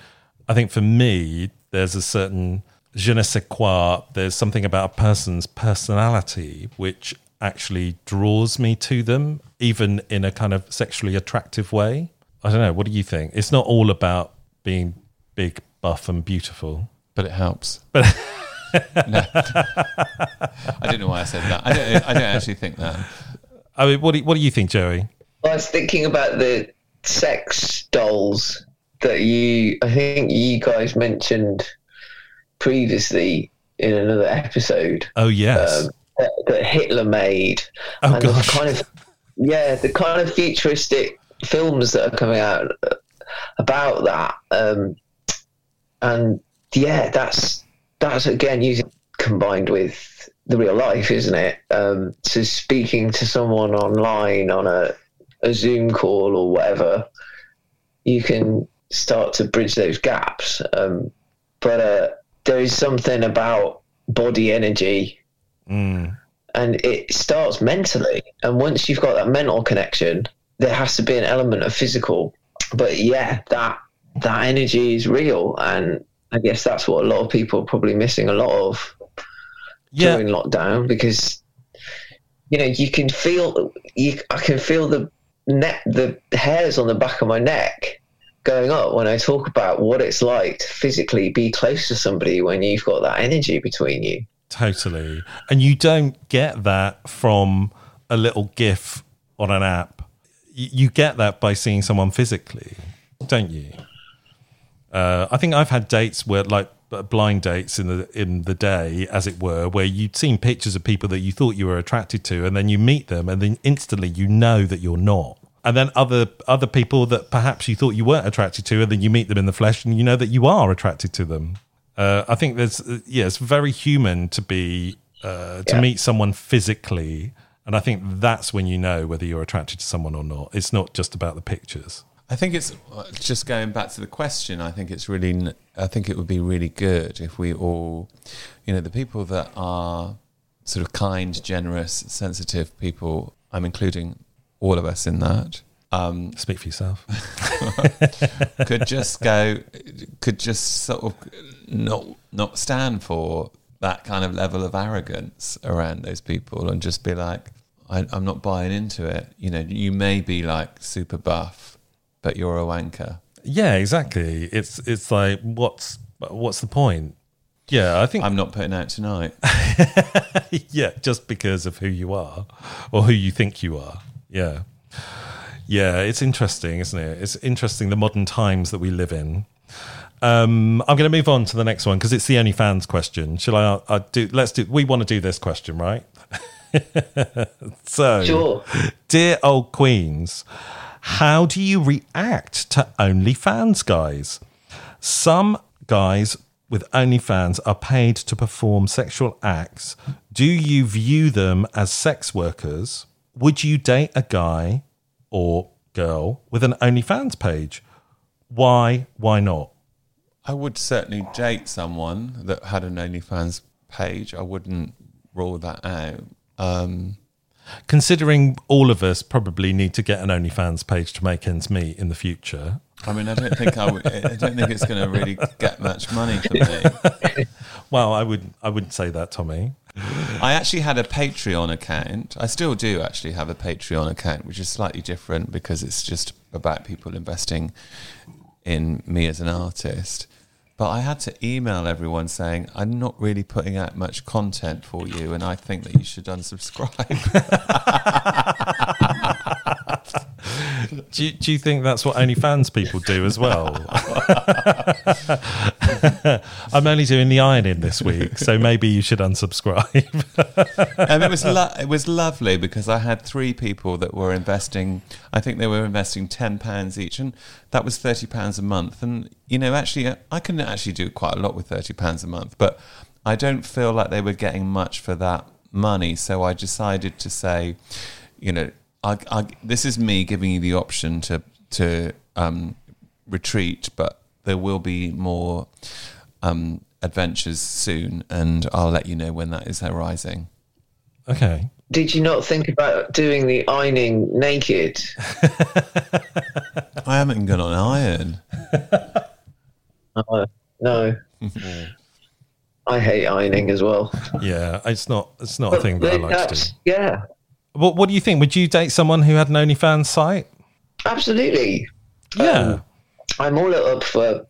I think for me, there's a certain je ne sais quoi. There's something about a person's personality which actually draws me to them, even in a kind of sexually attractive way. I don't know. What do you think? It's not all about being big, buff, and beautiful. But it helps. But no. I don't know why I said that. I don't. I don't actually think that. I mean, what do, what do you think, Joey? I was thinking about the sex dolls that you, I think you guys mentioned previously in another episode Oh yes, um, that, that Hitler made. Oh, and the gosh. kind of yeah, the kind of futuristic films that are coming out about that. Um, and yeah, that's that's again using combined with the real life, isn't it? Um, so speaking to someone online on a, a Zoom call or whatever, you can start to bridge those gaps. Um, but uh, there is something about body energy and it starts mentally. And once you've got that mental connection, there has to be an element of physical. But yeah, that that energy is real, and I guess that's what a lot of people are probably missing a lot of yeah. during lockdown because you know you can feel you I can feel the neck the hairs on the back of my neck going up when I talk about what it's like to physically be close to somebody when you've got that energy between you. Totally. And you don't get that from a little GIF on an app. You get that by seeing someone physically, don't you? Uh, I think I've had dates where, like, blind dates in the in the day, as it were, where you'd seen pictures of people that you thought you were attracted to, and then you meet them, and then instantly you know that you're not. And then other other people that perhaps you thought you weren't attracted to, and then you meet them in the flesh, and you know that you are attracted to them. Uh, I think there's uh, yeah, it's very human to be uh, to Yeah. meet someone physically, and I think that's when you know whether you're attracted to someone or not. It's not just about the pictures. I think it's just going back to the question. I think it's really. I think it would be really good if we all, you know, the people that are sort of kind, generous, sensitive people. I'm including all of us in that. Um, Speak for yourself. could just go, could just sort of not not stand for that kind of level of arrogance around those people, and just be like, I, I'm not buying into it. You know, you may be like super buff, but you're a wanker. Yeah, exactly. It's it's like what's what's the point? Yeah, I think I'm not putting out tonight. yeah, just because of who you are or who you think you are. Yeah. Yeah, it's interesting, isn't it? It's interesting the modern times that we live in. Um, I'm going to move on to the next one because it's the OnlyFans question. Shall I, I do? Let's do. We want to do this question, right? so, Sure. dear old queens, how do you react to OnlyFans guys? Some guys with OnlyFans are paid to perform sexual acts. Do you view them as sex workers? Would you date a guy or girl with an OnlyFans page? Why? Why not? I would certainly date someone that had an OnlyFans page. I wouldn't rule that out. Um, Considering all of us probably need to get an OnlyFans page to make ends meet in the future. I mean, I don't think I would. I don't think it's going to really get much money for me. Well, I would I wouldn't say that, Tommy. I actually had a Patreon account. I still do actually have a Patreon account, which is slightly different because it's just about people investing in me as an artist. But I had to email everyone saying I'm not really putting out much content for you, and I think that you should unsubscribe. Do you, do you think that's what OnlyFans people do as well? I'm only doing the ironing this week, so maybe you should unsubscribe. and um, it was lo- it was lovely because I had three people that were investing. I think they were investing ten pounds each, and that was thirty pounds a month. And you know, actually, uh, I can actually do quite a lot with thirty pounds a month, but I don't feel like they were getting much for that money. So I decided to say, you know, I, I, this is me giving you the option to to um, retreat, but there will be more um, adventures soon, and I'll let you know when that is arising. okay. Did you not think about doing the ironing naked? I haven't gone on iron. Uh, no. I hate ironing as well. Yeah, it's not it's not a thing that I like to do. Yeah, What What do you think? Would you date someone who had an OnlyFans site? absolutely. Yeah. Um, I'm all up for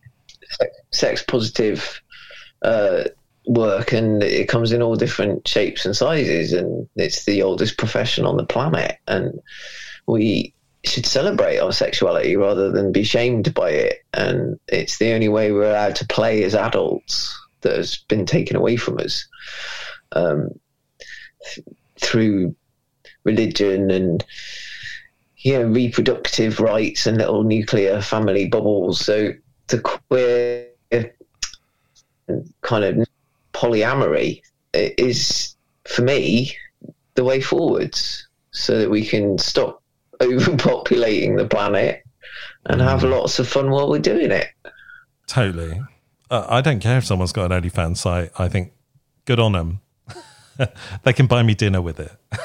sex, positive uh, work, and it comes in all different shapes and sizes, and it's the oldest profession on the planet, and we should celebrate our sexuality rather than be shamed by it. And it's the only way we're allowed to play as adults that has been taken away from us um, th- through religion and you know reproductive rights and little nuclear family bubbles. So the queer kind of polyamory is for me the way forwards, so that we can stop overpopulating the planet and have lots of fun while we're doing it. Totally. Uh, I don't care if someone's got an OnlyFans site. I think good on them. they can buy me dinner with it.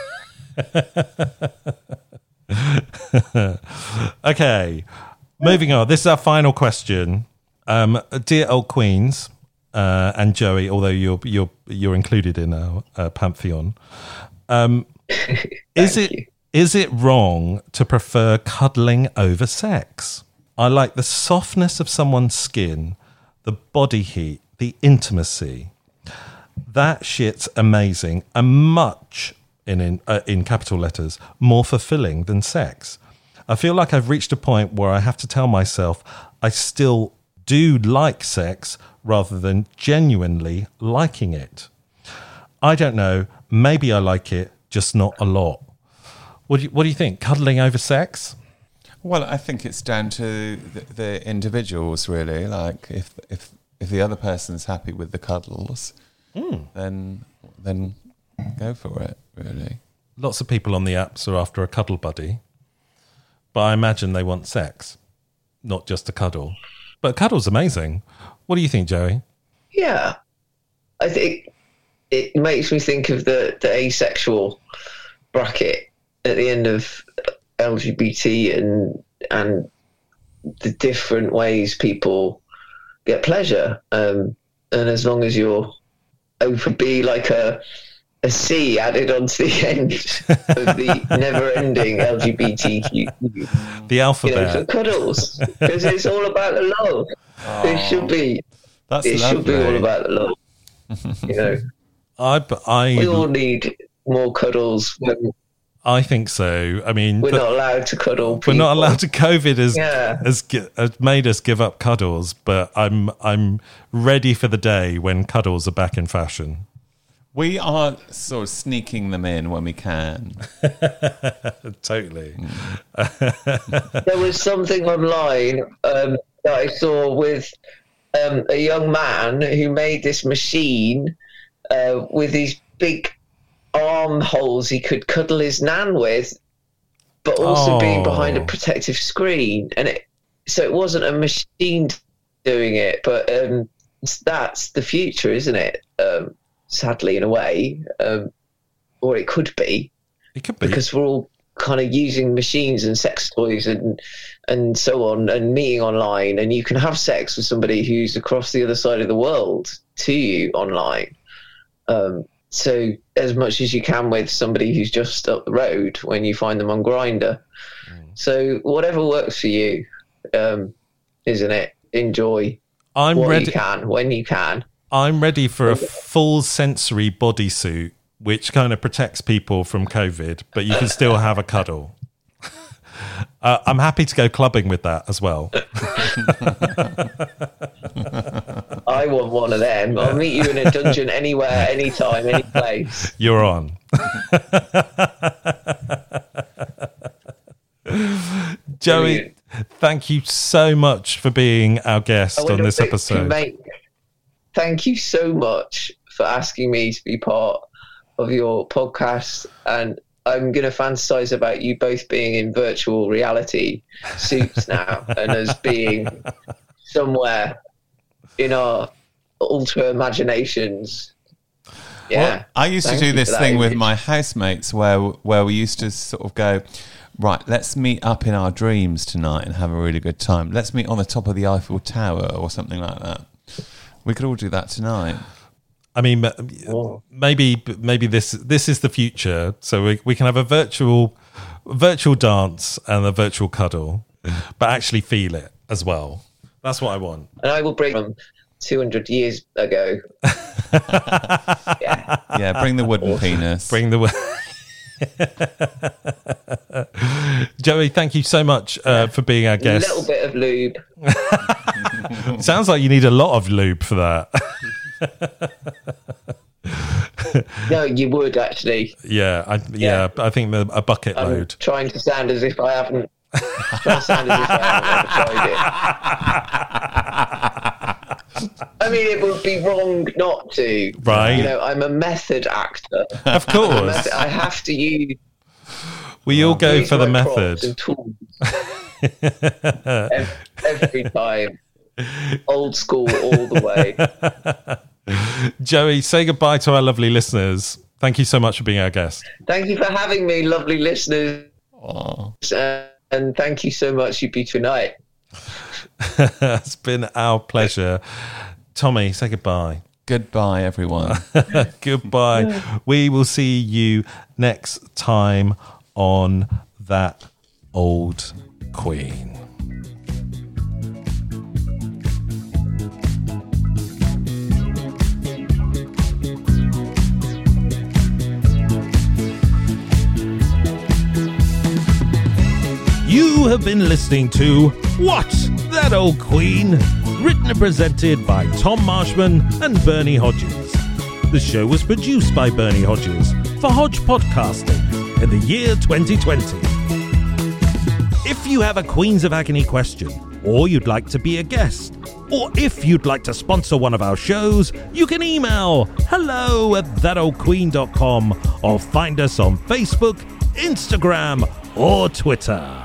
okay, moving on. This is our final question. Um, dear old queens uh, and Joey, although you're you're you're included in our uh, pantheon, um, is it is it wrong to prefer cuddling over sex? I like the softness of someone's skin, the body heat, the intimacy. That shit's amazing and much in in, uh, in capital letters more fulfilling than sex. I feel like I've reached a point where I have to tell myself I still do like sex rather than genuinely liking it. I don't know. Maybe I like it, just not a lot. What do you, what do you think? Cuddling over sex? Well, I think it's down to the, the individuals, really. Like if if if the other person's happy with the cuddles, then then go for it. Really. Lots of people on the apps are after a cuddle buddy, but I imagine they want sex, not just a cuddle. But cuddle's amazing. What do you think, Joey? Yeah, I think it makes me think of the the asexual bracket at the end of LGBT and and the different ways people get pleasure. Um, and as long as you're over be like a a C added onto the end of the never-ending LGBTQ, The you know, alphabet. for cuddles, because it's all about the love. It should be. That's it should be all about the love. You know. I, We all need more cuddles when I think so. I mean, we're not allowed to cuddle. we're not allowed to. COVID has, Yeah. has, has made us give up cuddles, but I'm I'm ready for the day when cuddles are back in fashion. We are sort of sneaking them in when we can. Totally. There was something online um, that I saw with um, a young man who made this machine uh, with these big arm holes he could cuddle his nan with, but also being behind a Oh. protective screen. And it, so it wasn't a machine doing it, but um, that's the future, isn't it? Um, sadly, in a way, um, or it could be. It could be. because we're all kind of using machines and sex toys and and so on and meeting online and you can have sex with somebody who's across the other side of the world to you online um, so as much as you can with somebody who's just up the road when you find them on Grindr So whatever works for you, um, isn't it? Enjoy I'm ready. you can when you can. I'm ready for a full sensory bodysuit, which kind of protects people from COVID, but you can still have a cuddle. Uh, I'm happy to go clubbing with that as well. I want one of them. I'll meet you in a dungeon anywhere, anytime, any place. You're on. Joey, thank you so much for being our guest on this episode. Mate, thank you so much for asking me to be part of your podcast. And I'm going to fantasize about you both being in virtual reality suits now and as being somewhere in our ultra imaginations. Yeah. Well, I used to do this thing with my housemates where where we used to sort of go, right, let's meet up in our dreams tonight and have a really good time. Let's meet on the top of the Eiffel Tower or something like that. We could all do that tonight. I mean, m- maybe maybe this this is the future. So we we can have a virtual virtual dance and a virtual cuddle, but actually feel it as well. That's what I want. And I will bring them 200 years ago. yeah. Yeah, bring the wooden penis. Bring the. Joey, thank you so much uh, for being our guest. A little bit of lube. Sounds like you need a lot of lube for that. No, you would actually. yeah, I, yeah, I think the, a bucket I'm load. trying to sound as if I haven't. trying to sound as if I haven't tried it. I mean, it would be wrong not to. Right. You know, I'm a method actor. Of course, method- I have to use. we all go for the method. every, every time. Old school all the way. Joey, say goodbye to our lovely listeners. Thank you so much for being our guest. Thank you for having me, lovely listeners. Uh, and thank you so much, you be tonight. it's been our pleasure. Tommy, say goodbye. Goodbye, everyone. goodbye. We will see you next time on That Old Queen. You have been listening to What? That Old Queen? Written and presented by Tom Marshman and Bernie Hodges. The show was produced by Bernie Hodges for Hodge Podcasting in the year 2020. If you have a Queens of Agony question, or you'd like to be a guest, or if you'd like to sponsor one of our shows, you can email hello at thatoldqueen.com or find us on Facebook, Instagram, or Twitter.